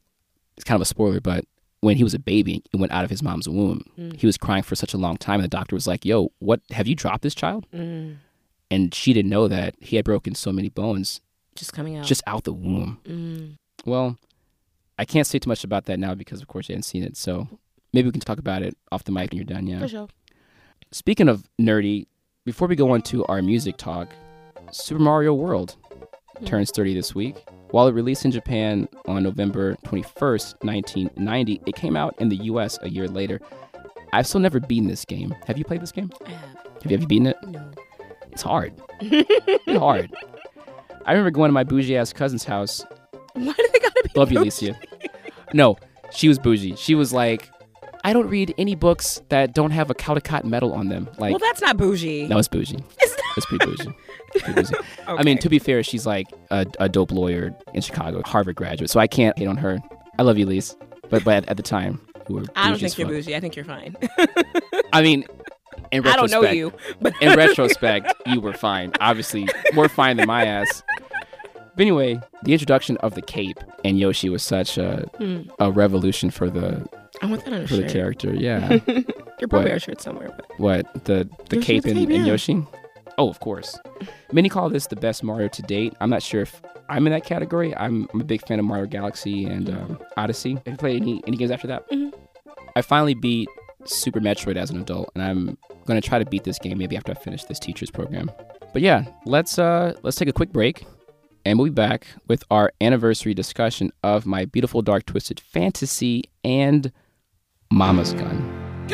It's kind of a spoiler, but when he was a baby, he went out of his mom's womb. He was crying for such a long time, and the doctor was like, "Yo, what? Have you dropped this child?" Mm. And she didn't know that he had broken so many bones Just coming out. just out the womb. Mm. Well, I can't say too much about that now because, of course, you hadn't seen it. So maybe we can talk about it off the mic when you're done. Yeah. For sure. Speaking of nerdy, before we go on to our music talk, Super Mario World turns 30 this week. While it released in Japan on November 21st, 1990, it came out in the US a year later. I've still never beaten this game. Have you played this game? I have. Have you, ever beaten it? No. It's hard. [laughs] it's hard. I remember going to my bougie ass cousin's house. Why do they gotta be? Love you, bougie? Alicia. No, she was bougie. She was like, I don't read any books that don't have a Caldecott medal on them. Like, Well, that's not bougie. that was bougie. [laughs] It's It's pretty bougie. It's pretty bougie. [laughs] I mean, to be fair, she's like a, a dope lawyer in Chicago, Harvard graduate. So I can't hate on her. I love you, Lise. But but at, at the time, were I don't think you're fuck. bougie. I think you're fine. I mean, [laughs] in retrospect, I don't know you, but in retrospect, you were fine. Obviously, more fine than my ass. But anyway, the introduction of the cape and Yoshi was such a hmm. a revolution for the I want that on a for the character. Yeah. [laughs] You're probably shirt somewhere. But what the the cape in, cape, yeah. Yoshi? Oh, of course. Many call this the best Mario to date. I'm not sure if I'm in that category. I'm, I'm a big fan of Mario Galaxy and um, Odyssey. Have you played any any games after that? Mhm. I finally beat Super Metroid as an adult, and I'm gonna try to beat this game maybe after I finish this teacher's program. But yeah, let's uh let's take a quick break, and we'll be back with our anniversary discussion of my beautiful dark twisted fantasy and Mama's Gun.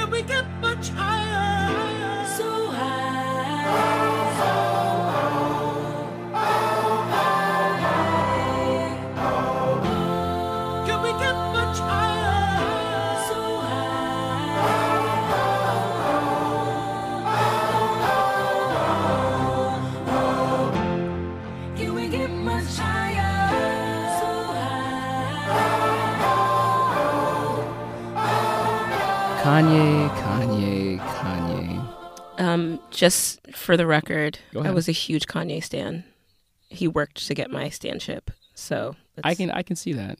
Kanye, Kanye, Kanye. um, just for the record, I was a huge Kanye stan. He worked to get my stanship, so I can I can see that.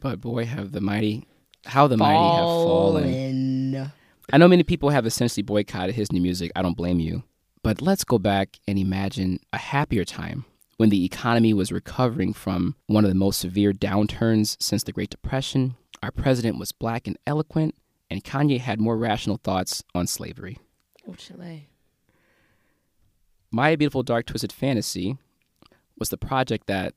But boy, have the mighty, how the mighty have fallen. fallen. I know many people have essentially boycotted his new music. I don't blame you. But let's go back and imagine a happier time when the economy was recovering from one of the most severe downturns since the Great Depression. Our president was black and eloquent, and Kanye had more rational thoughts on slavery. Oh, Chile. My Beautiful Dark Twisted Fantasy was the project that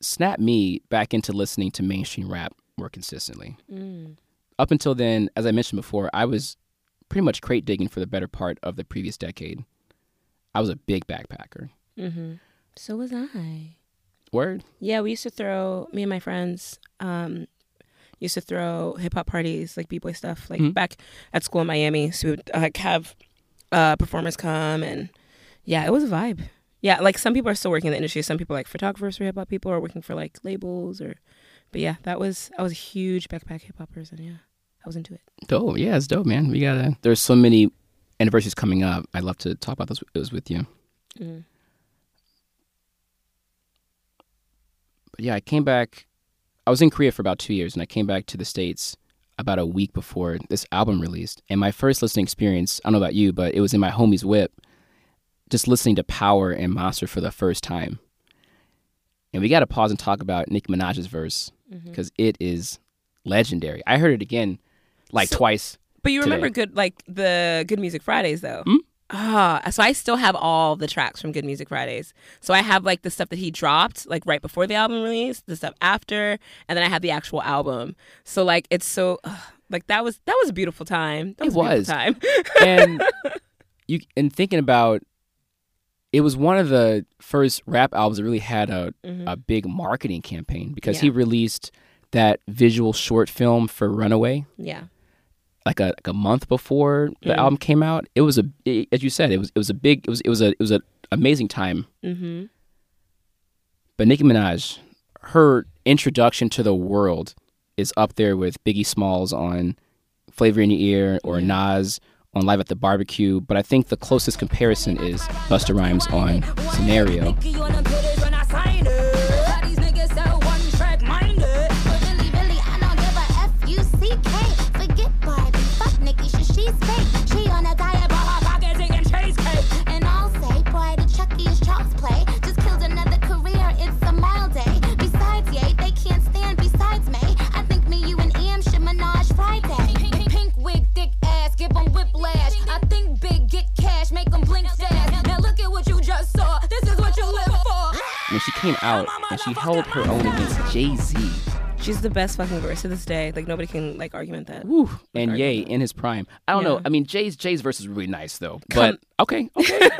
snapped me back into listening to mainstream rap more consistently. Mm. Up until then, as I mentioned before, I was pretty much crate digging for the better part of the previous decade. I was a big backpacker. Mm-hmm. So was I. Word? Yeah, we used to throw me and my friends um used to throw hip hop parties like b boy stuff like Mhm. back at school in Miami. So we would like have uh performers come and yeah, it was a vibe. Yeah, like some people are still working in the industry. Some people are like photographers for hip hop people are working for like labels or but yeah, that was I was a huge backpack hip hop person, yeah. I was into it. Dope. Yeah, it's dope, man. We gotta. There's so many anniversaries coming up. I'd love to talk about those, those with you. Mm. But yeah, I came back. I was in Korea for about two years, and I came back to the states about a week before this album released. And my first listening experience, I don't know about you, but it was in my homie's whip, just listening to Power and Monster for the first time. And we got to pause and talk about Nicki Minaj's verse Mm-hmm. because it is legendary. I heard it again, like So- twice. But you Today. remember good like the Good Music Fridays though. Hmm? Ah, so I still have all the tracks from Good Music Fridays. So I have like the stuff that he dropped like right before the album release, the stuff after, and then I have the actual album. So like it's so ugh, like that was that was a beautiful time. That It was, a beautiful was. time. [laughs] and [laughs] you and thinking about it was one of the first rap albums that really had a, Mhm. a big marketing campaign because Yeah. he released that visual short film for Runaway yeah. Like a like a month before the Mhm. album came out. It was a it- as you said it was it was a big it was it was a it was an amazing time. Mm-hmm. But Nicki Minaj, her introduction to the world is up there with Biggie Smalls on Flavor in Your Ear or Yeah. Nas on Live at the Barbecue. But I think the closest comparison is Busta Rhymes on Scenario. When she came out and she held her own against Jay Z. She's the best fucking verse to this day. Like nobody can like argument that. Woo. And Ye in his prime. I don't know. I mean, Jay's Jay's verse is really nice though. Come- But okay, okay. [laughs]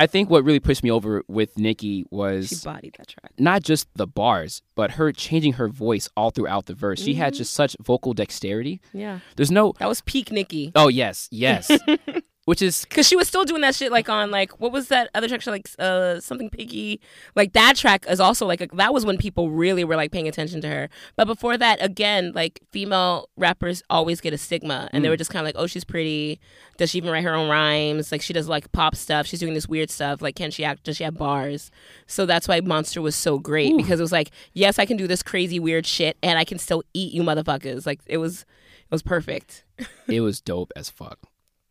I think what really pushed me over with Nicki She was bodied that track. not just the bars, but her changing her voice all throughout the verse. She Mm-hmm. had just such vocal dexterity. Yeah. There's no That was peak Nicki. Oh yes, yes. [laughs] Which is Cause she was still doing that shit like on like what was that other track she like uh something piggy? Like that track is also like a, that was when people really were like paying attention to her. But before that again like female rappers always get a stigma. And they were just kind of like oh she's pretty. Does she even write her own rhymes? Like she does like pop stuff. She's doing this weird stuff. Like can she act does she have bars? So that's why Monster was so great because it was like yes I can do this crazy weird shit and I can still eat you motherfuckers. Like it was it was perfect. [laughs] It was dope as fuck.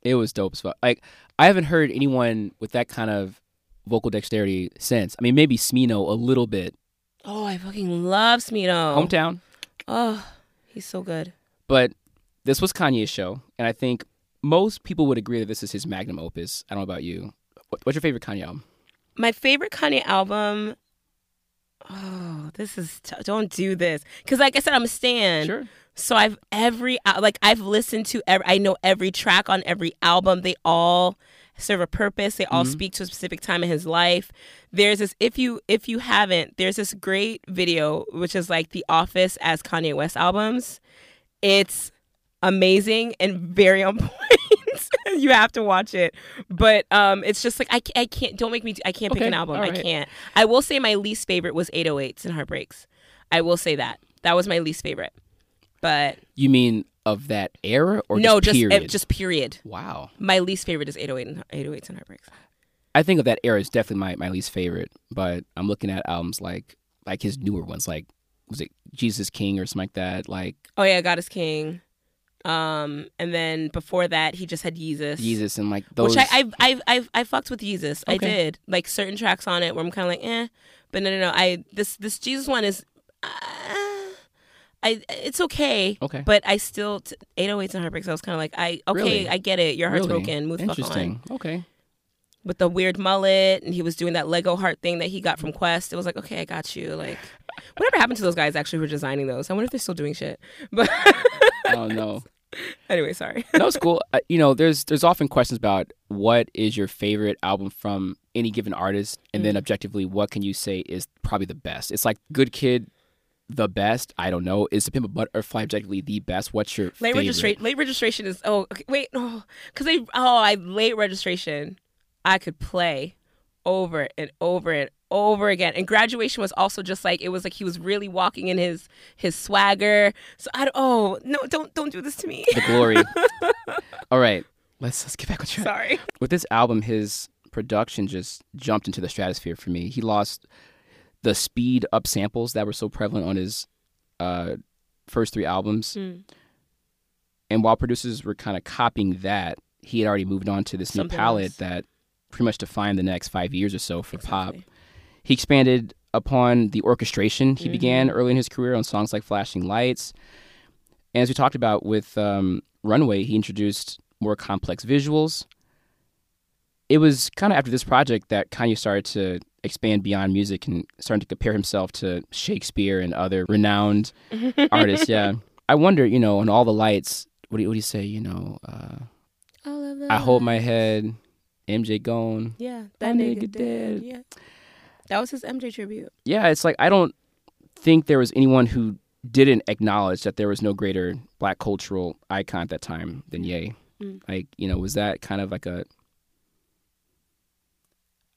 It was dope as fuck. Like I haven't heard anyone with that kind of vocal dexterity since. I mean, maybe Smino a little bit. oh I fucking love Smino Hometown. Oh, he's so good. But this was Kanye's show, and I think most people would agree that this is his magnum opus. I don't know about you. What's your favorite Kanye album? My favorite Kanye album. Oh, this is t- don't do this because, like I said, I'm a stan. Sure. So I've every like I've listened to every. I know every track on every album. They all serve a purpose. They all speak to a specific time in his life. There's this if you if you haven't, there's this great video which is like The Office as Kanye West albums. It's amazing and very on [laughs] point. [laughs] you have to watch it. But um it's just like I, I can't don't make me I can't pick Okay, an album. all I can't. I will say my least favorite was 808s and Heartbreaks. I will say that. That was my least favorite. But You mean of that era or no, just just eh, period? just period. wow. My least favorite is 808 and 808s and Heartbreaks. I think of that era is definitely my, my least favorite. But I'm looking at albums like like his newer ones, like was it Jesus King or something like that? Like Oh yeah, God is King. Um, and then before that, he just had Yeezus. Jesus and like those. Which I, I've, I've, I've, I fucked with Yeezus. I did like certain tracks on it where I'm kind of like, eh, but no, no, no. I this, this Jesus one is, uh, I it's okay. Okay. But I still t- 808s and heartbreaks. I was kind of like, I okay, Really? I get it. Your heart's Really? broken. Move the fuck on. Interesting. Okay. With the weird mullet, and he was doing that Lego heart thing that he got from Quest. It was like, okay, I got you. Like, whatever happened to those guys actually who were designing those? I wonder if they're still doing shit. But Oh no. [laughs] anyway, sorry. no, it's cool. Uh, you know, there's there's often questions about what is your favorite album from any given artist, and Mm. then objectively, what can you say is probably the best? It's like Good Kid, the best. I don't know. Is the Pimp a Butterfly objectively the best? What's your Late favorite? registration. Late registration is. Oh, okay, wait. No, because they. Oh, I late registration. I could play over and over and over again. And graduation was also just like it was like he was really walking in his his swagger. So I. don't- Oh no! Don't don't do this to me. The glory. [laughs] All right, let's let's get back on track. Sorry. With this album, his production just jumped into the stratosphere for me. He lost the speed up samples that were so prevalent on his uh, first three albums. Mm. And while producers were kind of copying that, he had already moved on to this Something new palette else. that pretty much defined the next five years or so for pop. He expanded upon the orchestration he Mm-hmm. began early in his career on songs like Flashing Lights. And as we talked about with um, Runway, he introduced more complex visuals. It was kind of after this project that Kanye started to expand beyond music and started to compare himself to Shakespeare and other renowned [laughs] artists. Yeah. I wonder, you know, on all the lights, what do you, what do you say? You know, uh, I hold that. my head, MJ gone. Yeah, that nigga dead. Yeah, that was his MJ tribute. yeah, it's like I don't think there was anyone who didn't acknowledge that there was no greater black cultural icon at that time than Ye. Mm. Like, you know, was that kind of like a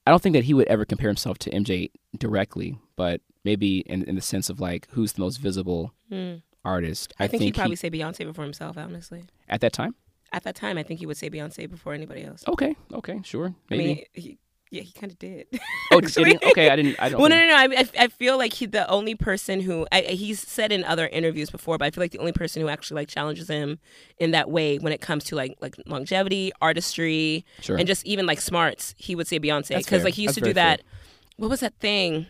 I don't think that he would ever compare himself to MJ directly, but maybe in in the sense of like who's the most visible Mm. artist. I, think, he'd probably he, say Beyonce before himself. Honestly, at that time. at that time, I think he would say Beyonce before anybody else. Okay, okay, sure, maybe. I mean, he, yeah, he kind of did. oh, [laughs] did he? okay, I didn't. I don't. Well, no, no, no. I, I, feel like he the only person who I, he's said in other interviews before, but I feel like the only person who actually like challenges him in that way when it comes to like like longevity, artistry, Sure. and just even like smarts, he would say Beyonce because like he used That's to do that. What was that thing?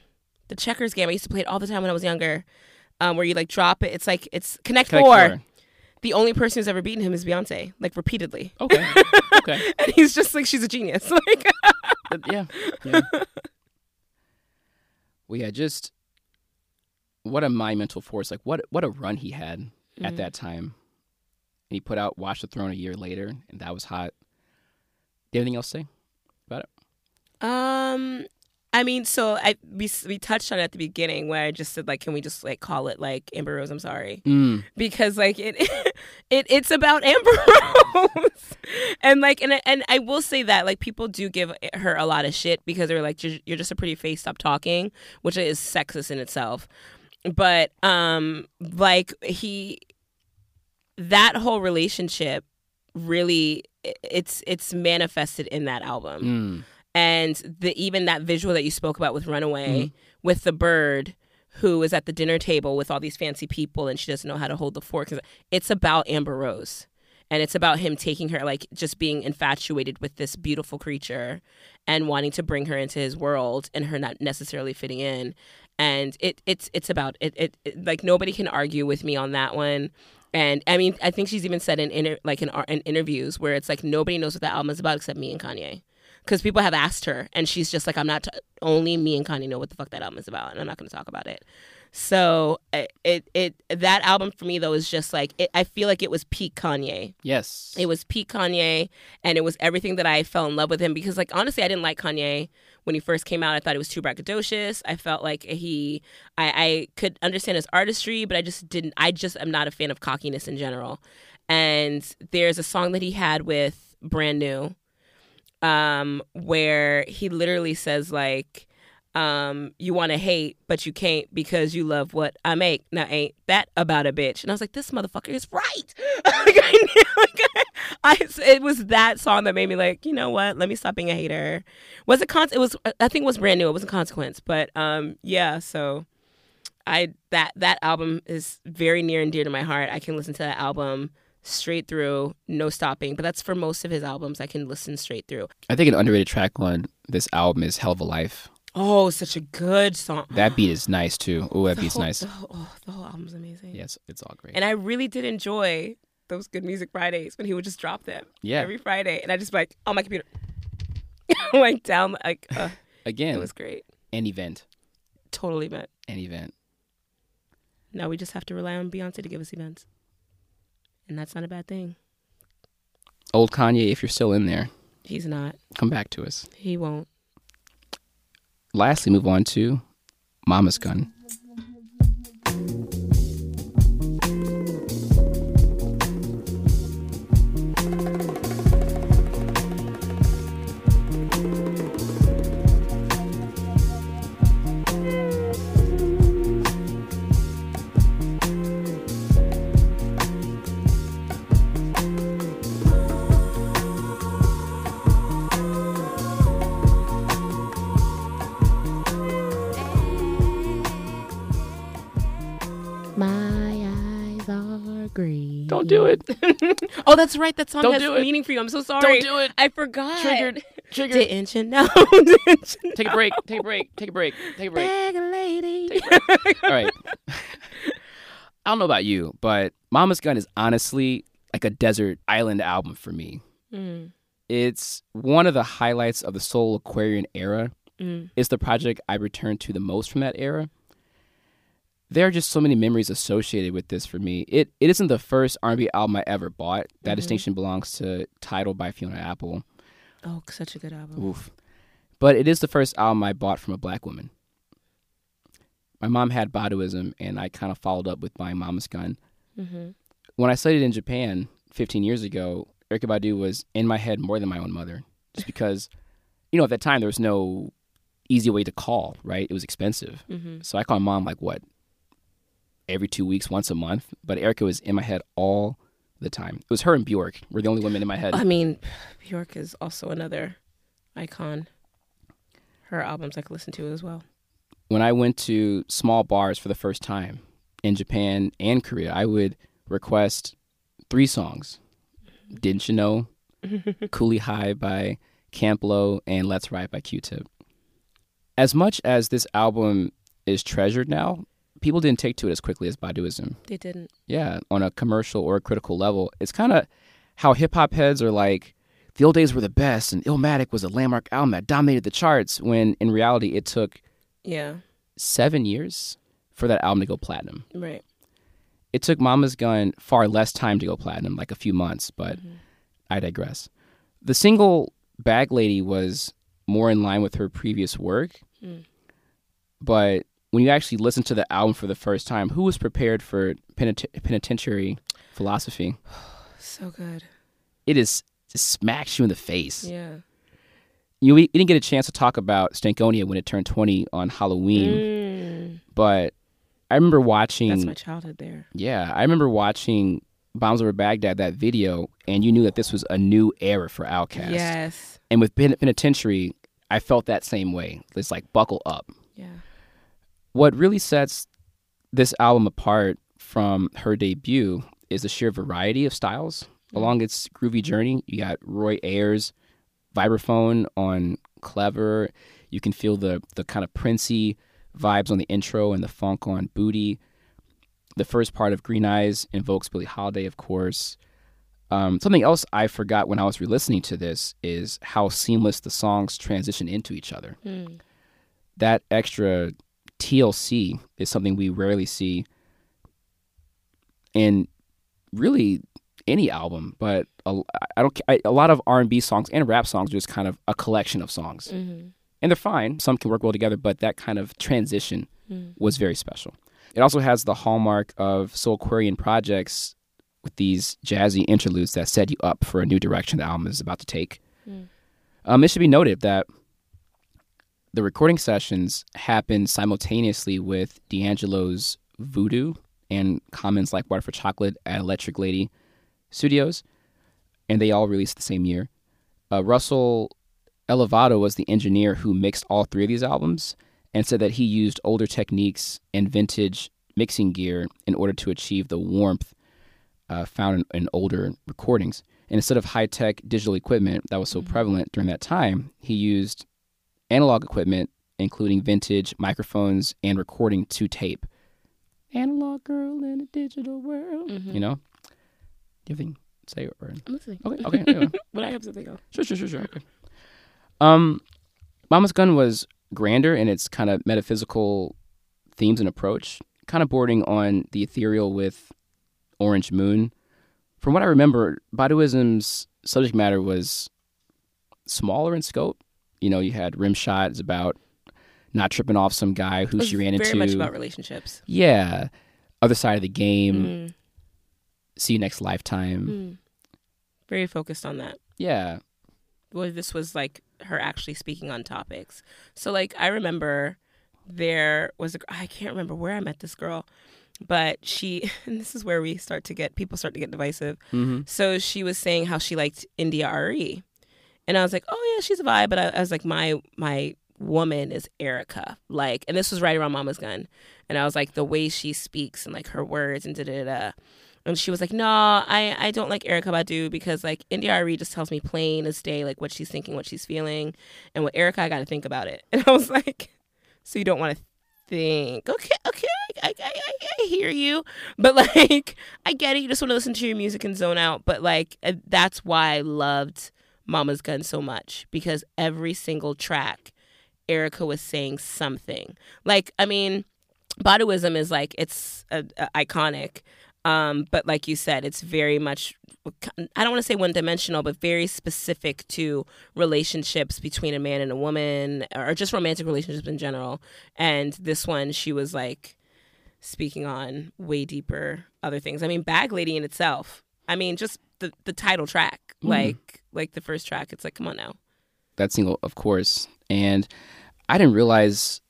The checkers game. I used to play it all the time when I was younger. Um, where you like drop it. It's like it's Connect, Connect Four. Four. The only person who's ever beaten him is Beyonce, like repeatedly. Okay, okay. [laughs] And he's just like she's a genius. [laughs] Like But yeah, yeah. [laughs] well, yeah, just what a monumental force! Like what what a run he had Mm-hmm. at that time. And he put out Watch the Throne a year later, and that was hot. Do you have anything else to say about it? Um, I mean, so I we we touched on it at the beginning where I just said like, can we just like call it like Amber Rose? I'm sorry Mm. because like it [laughs] it it's about Amber [laughs] Rose and like and I- and I will say that like people do give her a lot of shit because they're like you're, you're just a pretty face, stop talking, which is sexist in itself. But um, like he that whole relationship really it's it's manifested in that album Mm. And the even that visual that you spoke about with Runaway mm-hmm. with the bird who is at the dinner table with all these fancy people and she doesn't know how to hold the fork it's about Amber Rose. And it's about him taking her like just being infatuated with this beautiful creature and wanting to bring her into his world and her not necessarily fitting in. And it it's it's about it, it, it like nobody can argue with me on that one. And I mean I think she's even said in inter, like in, in interviews where it's like nobody knows what the album is about except me and Kanye because people have asked her and she's just like i'm not t- only me and kanye know what the fuck that album is about and i'm not going to talk about it. So it, it it that album for me though is just like it, i feel like it was peak kanye. Yes. it was peak kanye and it was everything that i fell in love with him because like honestly i didn't like kanye when he first came out. I thought it was too braggadocious. I felt like he I, I could understand his artistry but i just didn't i just am not a fan of cockiness in general. And there's a song that he had with brand new um, where he literally says like, um, "You want to hate, but you can't because you love what I make." Now, ain't that about a bitch? And I was like, "This motherfucker is right." [laughs] like, I knew, [laughs] like, I, it was that song that made me like, you know what? Let me stop being a hater. Was it con? It was. I think it was brand new. It wasn't consequence, but um, yeah. So. I that that album is very near and dear to my heart. I can listen to that album straight through, no stopping. But that's for most of his albums. I can listen straight through. I think an underrated track on this album is "Hell of a Life." Oh, such a good song. That beat is nice too. Oh, that The beat's whole- nice. The whole, oh, the whole album's amazing. Yes, it's all great. And I really did enjoy those Good Music Fridays when he would just drop them. Yeah. Every Friday. And I just like on my computer. [laughs] like down like uh, Again, it was great. an event, Totally meant. an event. Now we just have to rely on Beyonce to give us events. And that's not a bad thing. Old Kanye, if you're still in there, He's not. come back to us. He won't. Lastly, move on to Mama's Gun. Don't do it. Oh, that's right. That song Don't has do it. meaning for you. I'm so sorry. Don't do it. I forgot. Triggered. Triggered. Didn't you [laughs] know? Didn't you Take a break. Take a break. Take a break. Take a break. Bag lady. All right. [laughs] I don't know about you, but Mama's Gun is honestly like a desert island album for me. Mm, It's one of the highlights of the Soulquarian era. mm. It's the project I return to the most from that era. There are just so many memories associated with this for me. It it isn't the first R&B album I ever bought. That distinction belongs to Tidal by Fiona Apple. Oh, such a good album. Oof. But it is the first album I bought from a black woman. My mom had Baduism, and I kind of followed up with buying Mama's Gun. Mm-hmm. When I studied in Japan 15 years ago, Erykah Badu was in my head more than my own mother. Just [laughs] because, you know, at that time there was no easy way to call, right? It was expensive. Mm-hmm. So I called mom like what? Every two weeks, once a month. But Erykah was in my head all the time. It was her and Bjork were the only women in my head. I mean, Bjork is also another icon. Her albums I could listen to as well. when I went to small bars for the first time in Japan and Korea, I would request three songs. Didn't you know? [laughs] Cooley High by Camp Lo and Let's Ride by Q-Tip. As much as this album is treasured now, people didn't take to it as quickly as Baduism. They didn't. Yeah, on a commercial or a critical level. It's kind of how hip hop heads are like, the old days were the best and Illmatic was a landmark album that dominated the charts, when in reality it took Yeah. seven years for that album to go platinum. Right. It took Mama's Gun far less time to go platinum, like a few months, but I digress. The single Bag Lady was more in line with her previous work, Mm. but when you actually listen to the album for the first time, who was prepared for penit- penitentiary philosophy? [sighs] So good. It is just smacks you in the face. Yeah. You we didn't get a chance to talk about Stankonia when it turned 20 on Halloween, Mm. but I remember watching That's my childhood there. Yeah, I remember watching Bombs Over Baghdad, that video, and you knew that this was a new era for Outkast. Yes. And with Penitentiary, I felt that same way. It's like buckle up. Yeah. What really sets this album apart from her debut is the sheer variety of styles along its groovy journey. You got Roy Ayers, vibraphone on Clever. You can feel the the kind of princey vibes on the intro and the funk on Booty. The first part of Green Eyes invokes Billie Holiday, of course. Um, something else I forgot when I was re-listening to this is how seamless the songs transition into each other. Mm. That extra TLC is something we rarely see in really any album, but a, I don't. I, a lot of R and B songs and rap songs are just kind of a collection of songs, Mm-hmm. and they're fine. Some can work well together, but that kind of transition Mm. was very special. It also has the hallmark of Soulquarian projects with these jazzy interludes that set you up for a new direction the album is about to take. Mm. Um, it should be noted that the recording sessions happened simultaneously with D'Angelo's Voodoo and Common's Like Water for Chocolate at Electric Lady Studios, and they all released the same year. Uh, Russell Elevado was the engineer who mixed all three of these albums and said that he used older techniques and vintage mixing gear in order to achieve the warmth uh, found in, in older recordings. And instead of high tech digital equipment that was so prevalent during that time, he used analog equipment including vintage microphones and recording to tape. Analog girl in a digital world. Mm-hmm. You know? Do you have anything to say? Or... I'm listening. Okay, okay. anyway. [laughs] But I have something else. Sure, sure, sure, sure. Okay. Um, Mama's Gun was grander in its kind of metaphysical themes and approach, kind of bordering on the ethereal with Orange Moon. From what I remember, Baduism's subject matter was smaller in scope. You know, you had Rimshot is about not tripping off some guy who she ran very into. Very much about relationships. yeah, other side of the game. Mm, See you next lifetime. mm. Very focused on that. Yeah, well, this was like her actually speaking on topics. So like I remember there was a I can't remember where I met this girl, but she [laughs] and this is where we start to get people start to get divisive. hmm So she was saying how she liked India Arie, and I was like, oh yeah, she's a vibe. But I, I was like, my my woman is Erykah. Like, and this was right around Mama's Gun, and I was like, the way she speaks and like her words and da da da. And she was like, "No, I, I don't like Erykah Badu because like Arie just tells me plain as day like what she's thinking, what she's feeling, and with Erykah I got to think about it." [laughs] And I was like, "So you don't want to think? Okay, okay, I, I, I, I hear you, but [laughs] like I get it. You just want to listen to your music and zone out. But like that's why I loved Mama's Gun so much because every single track, Erykah was saying something. Like I mean, Baduism is like it's uh, uh, iconic. Um, but like you said, it's very much, I don't want to say one dimensional, but very specific to relationships between a man and a woman or just romantic relationships in general. And this one, she was like speaking on way deeper other things. I mean, Bag Lady in itself, I mean, just the, the title track, like, like the first track, it's like, come on now. that single, of course. And I didn't realize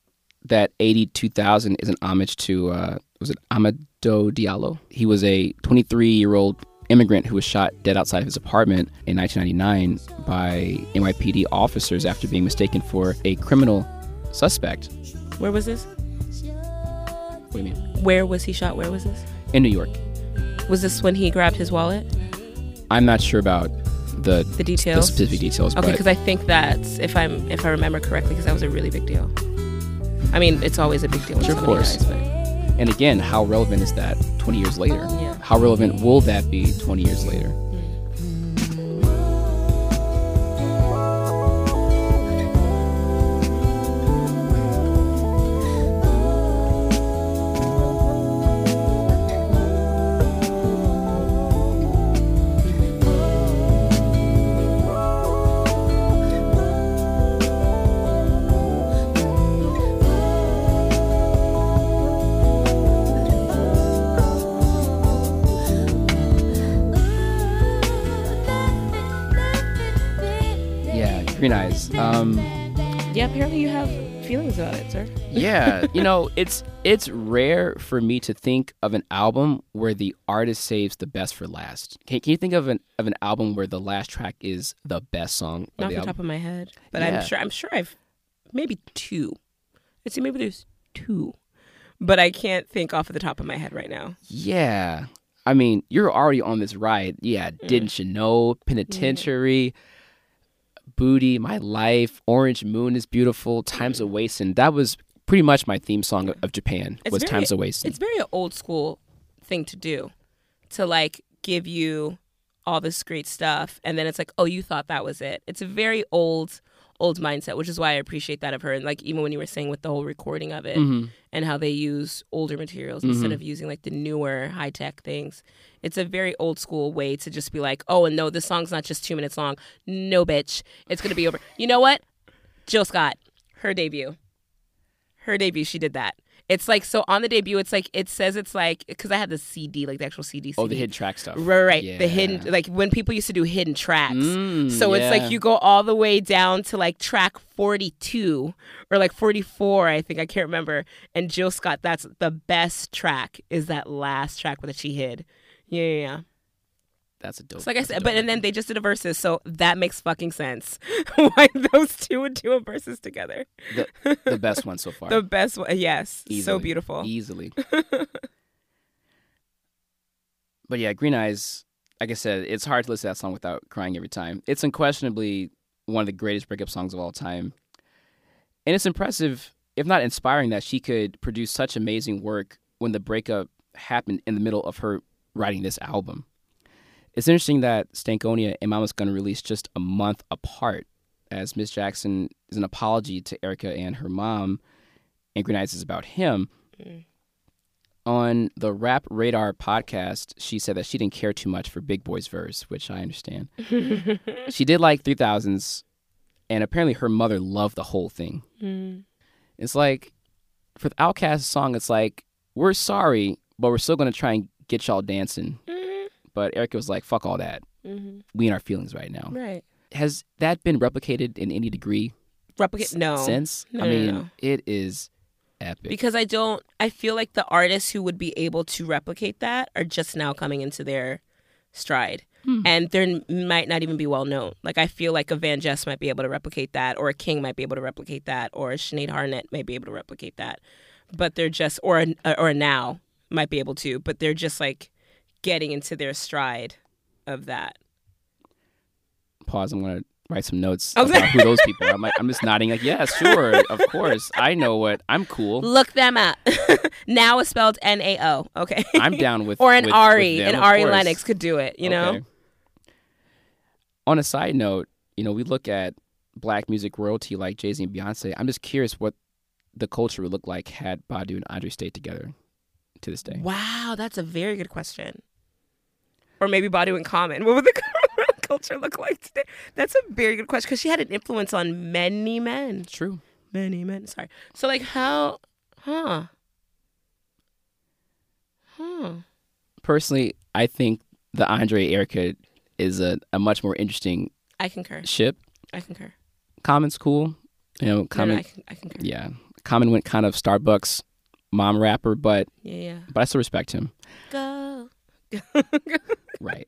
that A.D. 2000 is an homage to, uh, was it Amadou Diallo? He was a 23 year old immigrant who was shot dead outside of his apartment in 1999 by NYPD officers after being mistaken for a criminal suspect. Where was this? What do you mean? Where was he shot? Where was this? In New York. Was this when he grabbed his wallet? I'm not sure about the, The the details? specific details, Okay, because I think that's if I'm if I remember correctly, because that was a really big deal. I mean, it's always a big deal. when Sure, of course. dies, and again, how relevant is that 20 years later? Yeah. How relevant will that be 20 years later? Yeah, [laughs] you know, it's it's rare for me to think of an album where the artist saves the best for last. Can, can you think of an of an album where the last track is the best song of Not off the the top of my head, but Yeah. I'm sure I'm sure I've maybe two. Let's see, maybe there's two, but I can't think off of the top of my head right now. Yeah. I mean, you're already on this ride. Yeah, Mm. didn't you know? Penitentiary, Booty, My Life, Orange Moon is beautiful, Times Mm. of Wasting. That was pretty much my theme song of, of Japan. It's was very- Times of Wasting. It's very old school thing to do, to like give you all this great stuff, and then it's like, oh, you thought that was it. It's a very old, old mindset, which is why I appreciate that of her. And like even when you were saying with the whole recording of it Mm-hmm. and how they use older materials instead of using like the newer high tech things, it's a very old school way to just be like, oh, and no, this song's not just two minutes long. No, bitch, it's gonna be over. You know what? Jill Scott, her debut her debut she did that it's like so on the debut it's like it says it's like because i had the cd like the actual cd oh, the hidden track stuff. right right Yeah. the hidden like when people used to do hidden tracks Mm, so it's like you go all the way down to like track 42 or like 44 i think i can't remember and jill scott that's the best track is that last track that she hid yeah yeah, yeah. That's a dope. So like I said, but and then they just did a versus, so that makes fucking sense. [laughs] Why those two would do a versus together? the, the best one so [laughs] far. The best one, yes, so beautiful. Easily. [laughs] but yeah, Green Eyes, like I said, it's hard to listen to that song without crying every time. It's unquestionably one of the greatest breakup songs of all time. And it's impressive, if not inspiring, that she could produce such amazing work when the breakup happened in the middle of her writing this album. It's interesting that Stankonia and Mama's Gonna release just a month apart, as Miss Jackson is an apology to Erykah and her mom, and Green Eyes about him. Mm. On the Rap Radar podcast, she said that she didn't care too much for Big Boi's verse, which I understand. [laughs] she did like 3000s, and apparently her mother loved the whole thing. Mm. It's like, for the Outkast song, it's like, we're sorry, but we're still going to try and get y'all dancing. Mm. But Erykah was like, fuck all that. Mm-hmm. We in our feelings right now. Right. Has that been replicated in any degree Replicate no. since? No, I mean, no. it is epic. because I don't. I feel like the artists who would be able to replicate that are just now coming into their stride, hmm. and they are might not even be well known. Like I feel like a VanJess might be able to replicate that, or a King might be able to replicate that, or a Sinead Harnett might be able to replicate that, but they're just or a, or a Nao might be able to, but they're just like getting into their stride of that. Pause. I'm going to write some notes Okay. about who those people are. I'm, like, I'm just [laughs] nodding, like, yeah, sure, of course. I know what. I'm cool. Look them up. [laughs] Nao is spelled N A O. Okay. I'm down with [laughs] or an with- Ari, with them, of Ari course. Lennox could do it. You know. Okay. On a side note, you know, we look at black music royalty like Jay Z and Beyonce. I'm just curious what the culture would look like had Badu and Andre stayed together to this day. Wow, that's a very good question. Or maybe Badu in Common. [laughs] What would the [laughs] culture look like today? That's a very good question because she had an influence on many men. True. Many men. Sorry. So like how? Huh. Huh. Personally, I think the Andre Erykah is a, a much more interesting I concur. ship. I concur. Common's cool. You know, No, no, Common. I, I concur. yeah, Common went kind of Starbucks mom rapper, but Yeah. Yeah. but I still respect him. Go. [laughs] Right.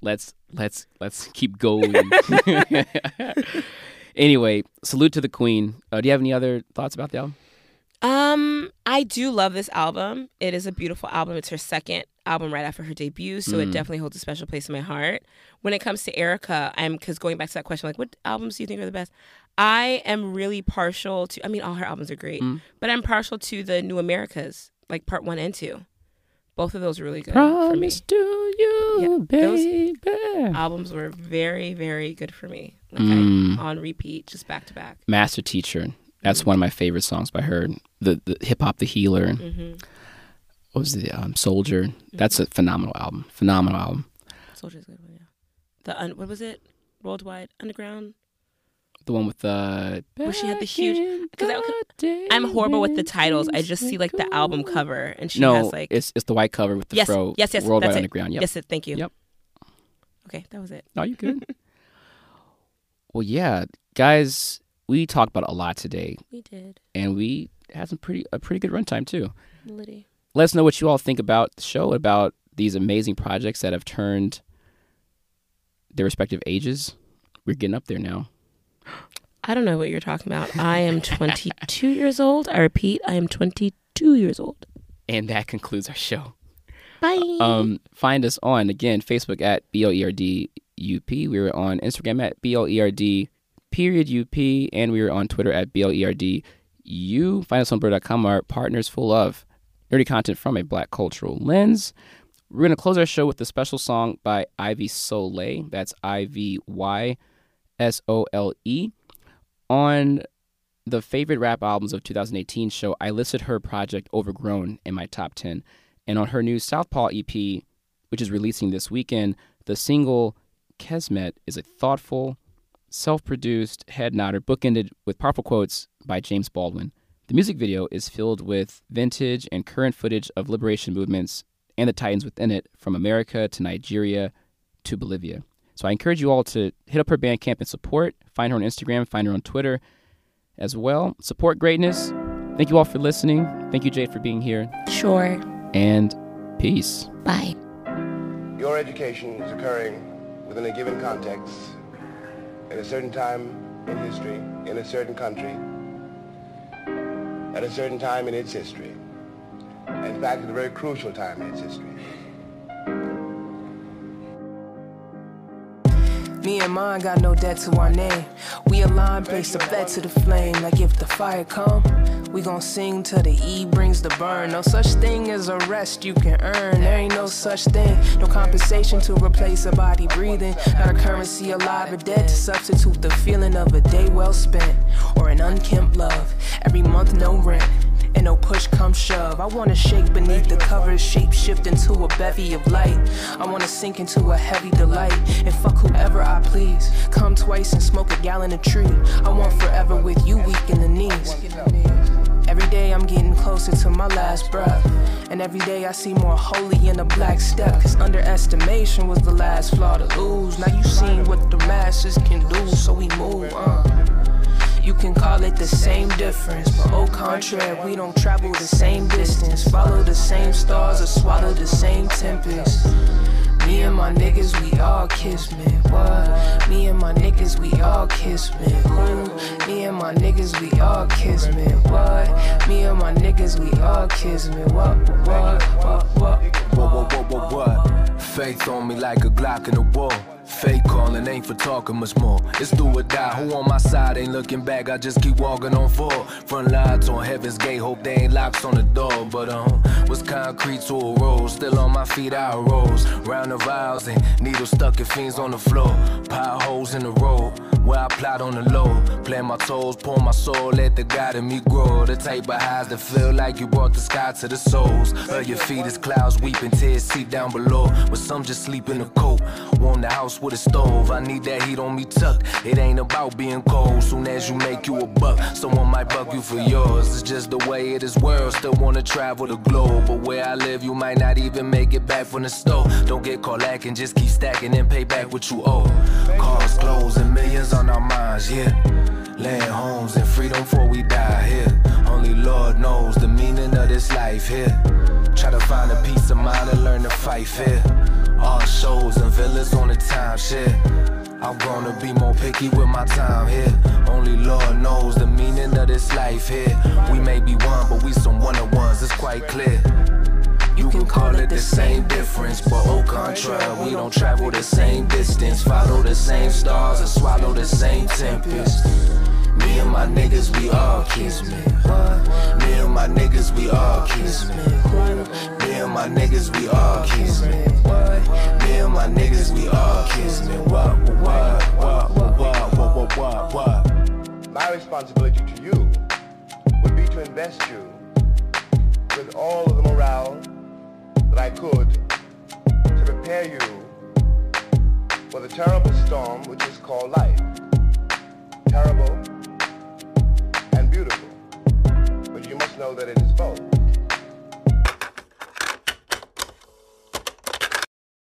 let's let's let's keep going. [laughs] anyway, salute to the queen. Uh, do you have any other thoughts about the album? Um, I do love this album. It is a beautiful album. It's her second album right after her debut, so it definitely holds a special place in my heart. When it comes to Erykah, I'm because going back to that question, like, what albums do you think are the best? I am really partial to. I mean, all her albums are great, but I'm partial to the New Amerykahs, like part one and two. Both of those are really good for me. Promise to you, Yeah, those- Albums were very, very good for me. Like Mm. I, on repeat, just back to back. Master Teacher. That's one of my favorite songs by her. The the hip hop, the healer. Mm-hmm. What was the um, Soldier? That's a phenomenal album. Phenomenal album. Soldier's good one, yeah. The un- what was it? Worldwide Underground. The one with the Where she had the huge- 'cause I- I'm horrible with the titles. I just see like the album cover, and she no, has like it's it's the white cover with the yes, fro. yes, yes, Worldwide that's Underground. It. Yep. Yes, it, thank you. Yep. Okay, that was it. No, you good. [laughs] well, yeah, guys, we talked about a lot today, We did, and we had some pretty a pretty good runtime too. Liddy. Let us know what you all think about the show, about these amazing projects that have turned their respective ages. We're getting up there now. I don't know what you're talking about. I am 22 [laughs] years old. I repeat, I am 22 years old. And that concludes our show. Bye. Um, find us on again Facebook at B O E R D U P. We were on Instagram at B L E R D period U P, and we were on Twitter at B O E R D U. Find us on Bird.com. Our partners full of nerdy content from a black cultural lens. We're gonna close our show with a special song by Ivy Sole. That's I V Y S O L E. On the favorite rap albums of 2018 show, I listed her project Overgrown in my top 10. And on her new Southpaw EP, which is releasing this weekend, the single Kesmet is a thoughtful, self produced head nodder bookended with powerful quotes by James Baldwin. The music video is filled with vintage and current footage of liberation movements and the titans within it, from America to Nigeria to Bolivia. So I encourage you all to hit up her Bandcamp and support. Find her on Instagram, find her on Twitter as well. Support greatness. Thank you all for listening. Thank you, Jade, for being here. Sure. And peace. Bye. Your education is occurring within a given context, at a certain time in history, in a certain country, at a certain time in its history. In fact, at a very crucial time in its history. Me and mine got no debt to our name. We align, place a bet to the flame. Like if the fire come, we gon' sing till the E brings the burn. No such thing as a rest you can earn. There ain't no such thing. No compensation to replace a body breathing. Not a currency alive or dead to substitute the feeling of a day well spent or an unkempt love. Every month, no rent. And no push come shove. I wanna shake beneath the covers, shape shift into a bevy of light. I wanna sink into a heavy delight and fuck whoever I please. Come twice and smoke a gallon of tree. I want forever with you, weak in the knees. Every day I'm getting closer to my last breath. And every day I see more holy in a black step. Cause underestimation was the last flaw to lose. Now you seen what the masses can do, so we move on. You can call it the same difference, but au contraire, we don't travel the same distance, follow the same stars, or swallow the same tempest. Me and my niggas, we all kiss me. What? Me and my niggas, we all kiss me. Who? Me and my niggas, we all kiss me. What? Me and my niggas, we all kiss me. What? What? What? What? What, what, what, what, what? what, what? Faith on me like a Glock in the wall. Fake calling ain't for talking much more. It's do or die. Who on my side ain't looking back? I just keep walking on forward. Front lines on heaven's gate. Hope they ain't locks on the door. But um, was concrete to a roll. Still on my feet, I rose. Round the vials and needles stuck in fiends on the floor. Potholes in the road. Where I plot on the low. Plant my toes, pour my soul, let the God in me grow. The type of highs that feel like you brought the sky to the soles. Of your feet is clouds weeping, tears seep down below. But some just sleep in the coat. Want the house with a stove. I need that heat on me tucked. It ain't about being cold. Soon as you make you a buck, someone might buck you for yours. It's just the way it is world. Still wanna travel the globe. But where I live, you might not even make it back from the store. Don't get caught lacking, just keep stacking and pay back what you owe. Cars, clothes, and millions on our minds, yeah. Land homes and freedom before we die here. Only Lord knows the meaning of this life here. Try to find a peace of mind and learn to fight fair. All shows and villas on the timeshare. I'm gonna be more picky with my time here. Only Lord knows the meaning of this life here. We may be one, but we some one of ones, it's quite clear. You can call it the same difference, but au contraire, we don't travel the same distance, follow the same stars, and swallow the same tempest. Me and my niggas, we all. Me and my niggas, we all. Me and my niggas, we all. Me and my niggas, we all My responsibility to you would be to invest you with all of the morale that I could to prepare you for the terrible storm which is called life. Terrible, but you must know that it is both.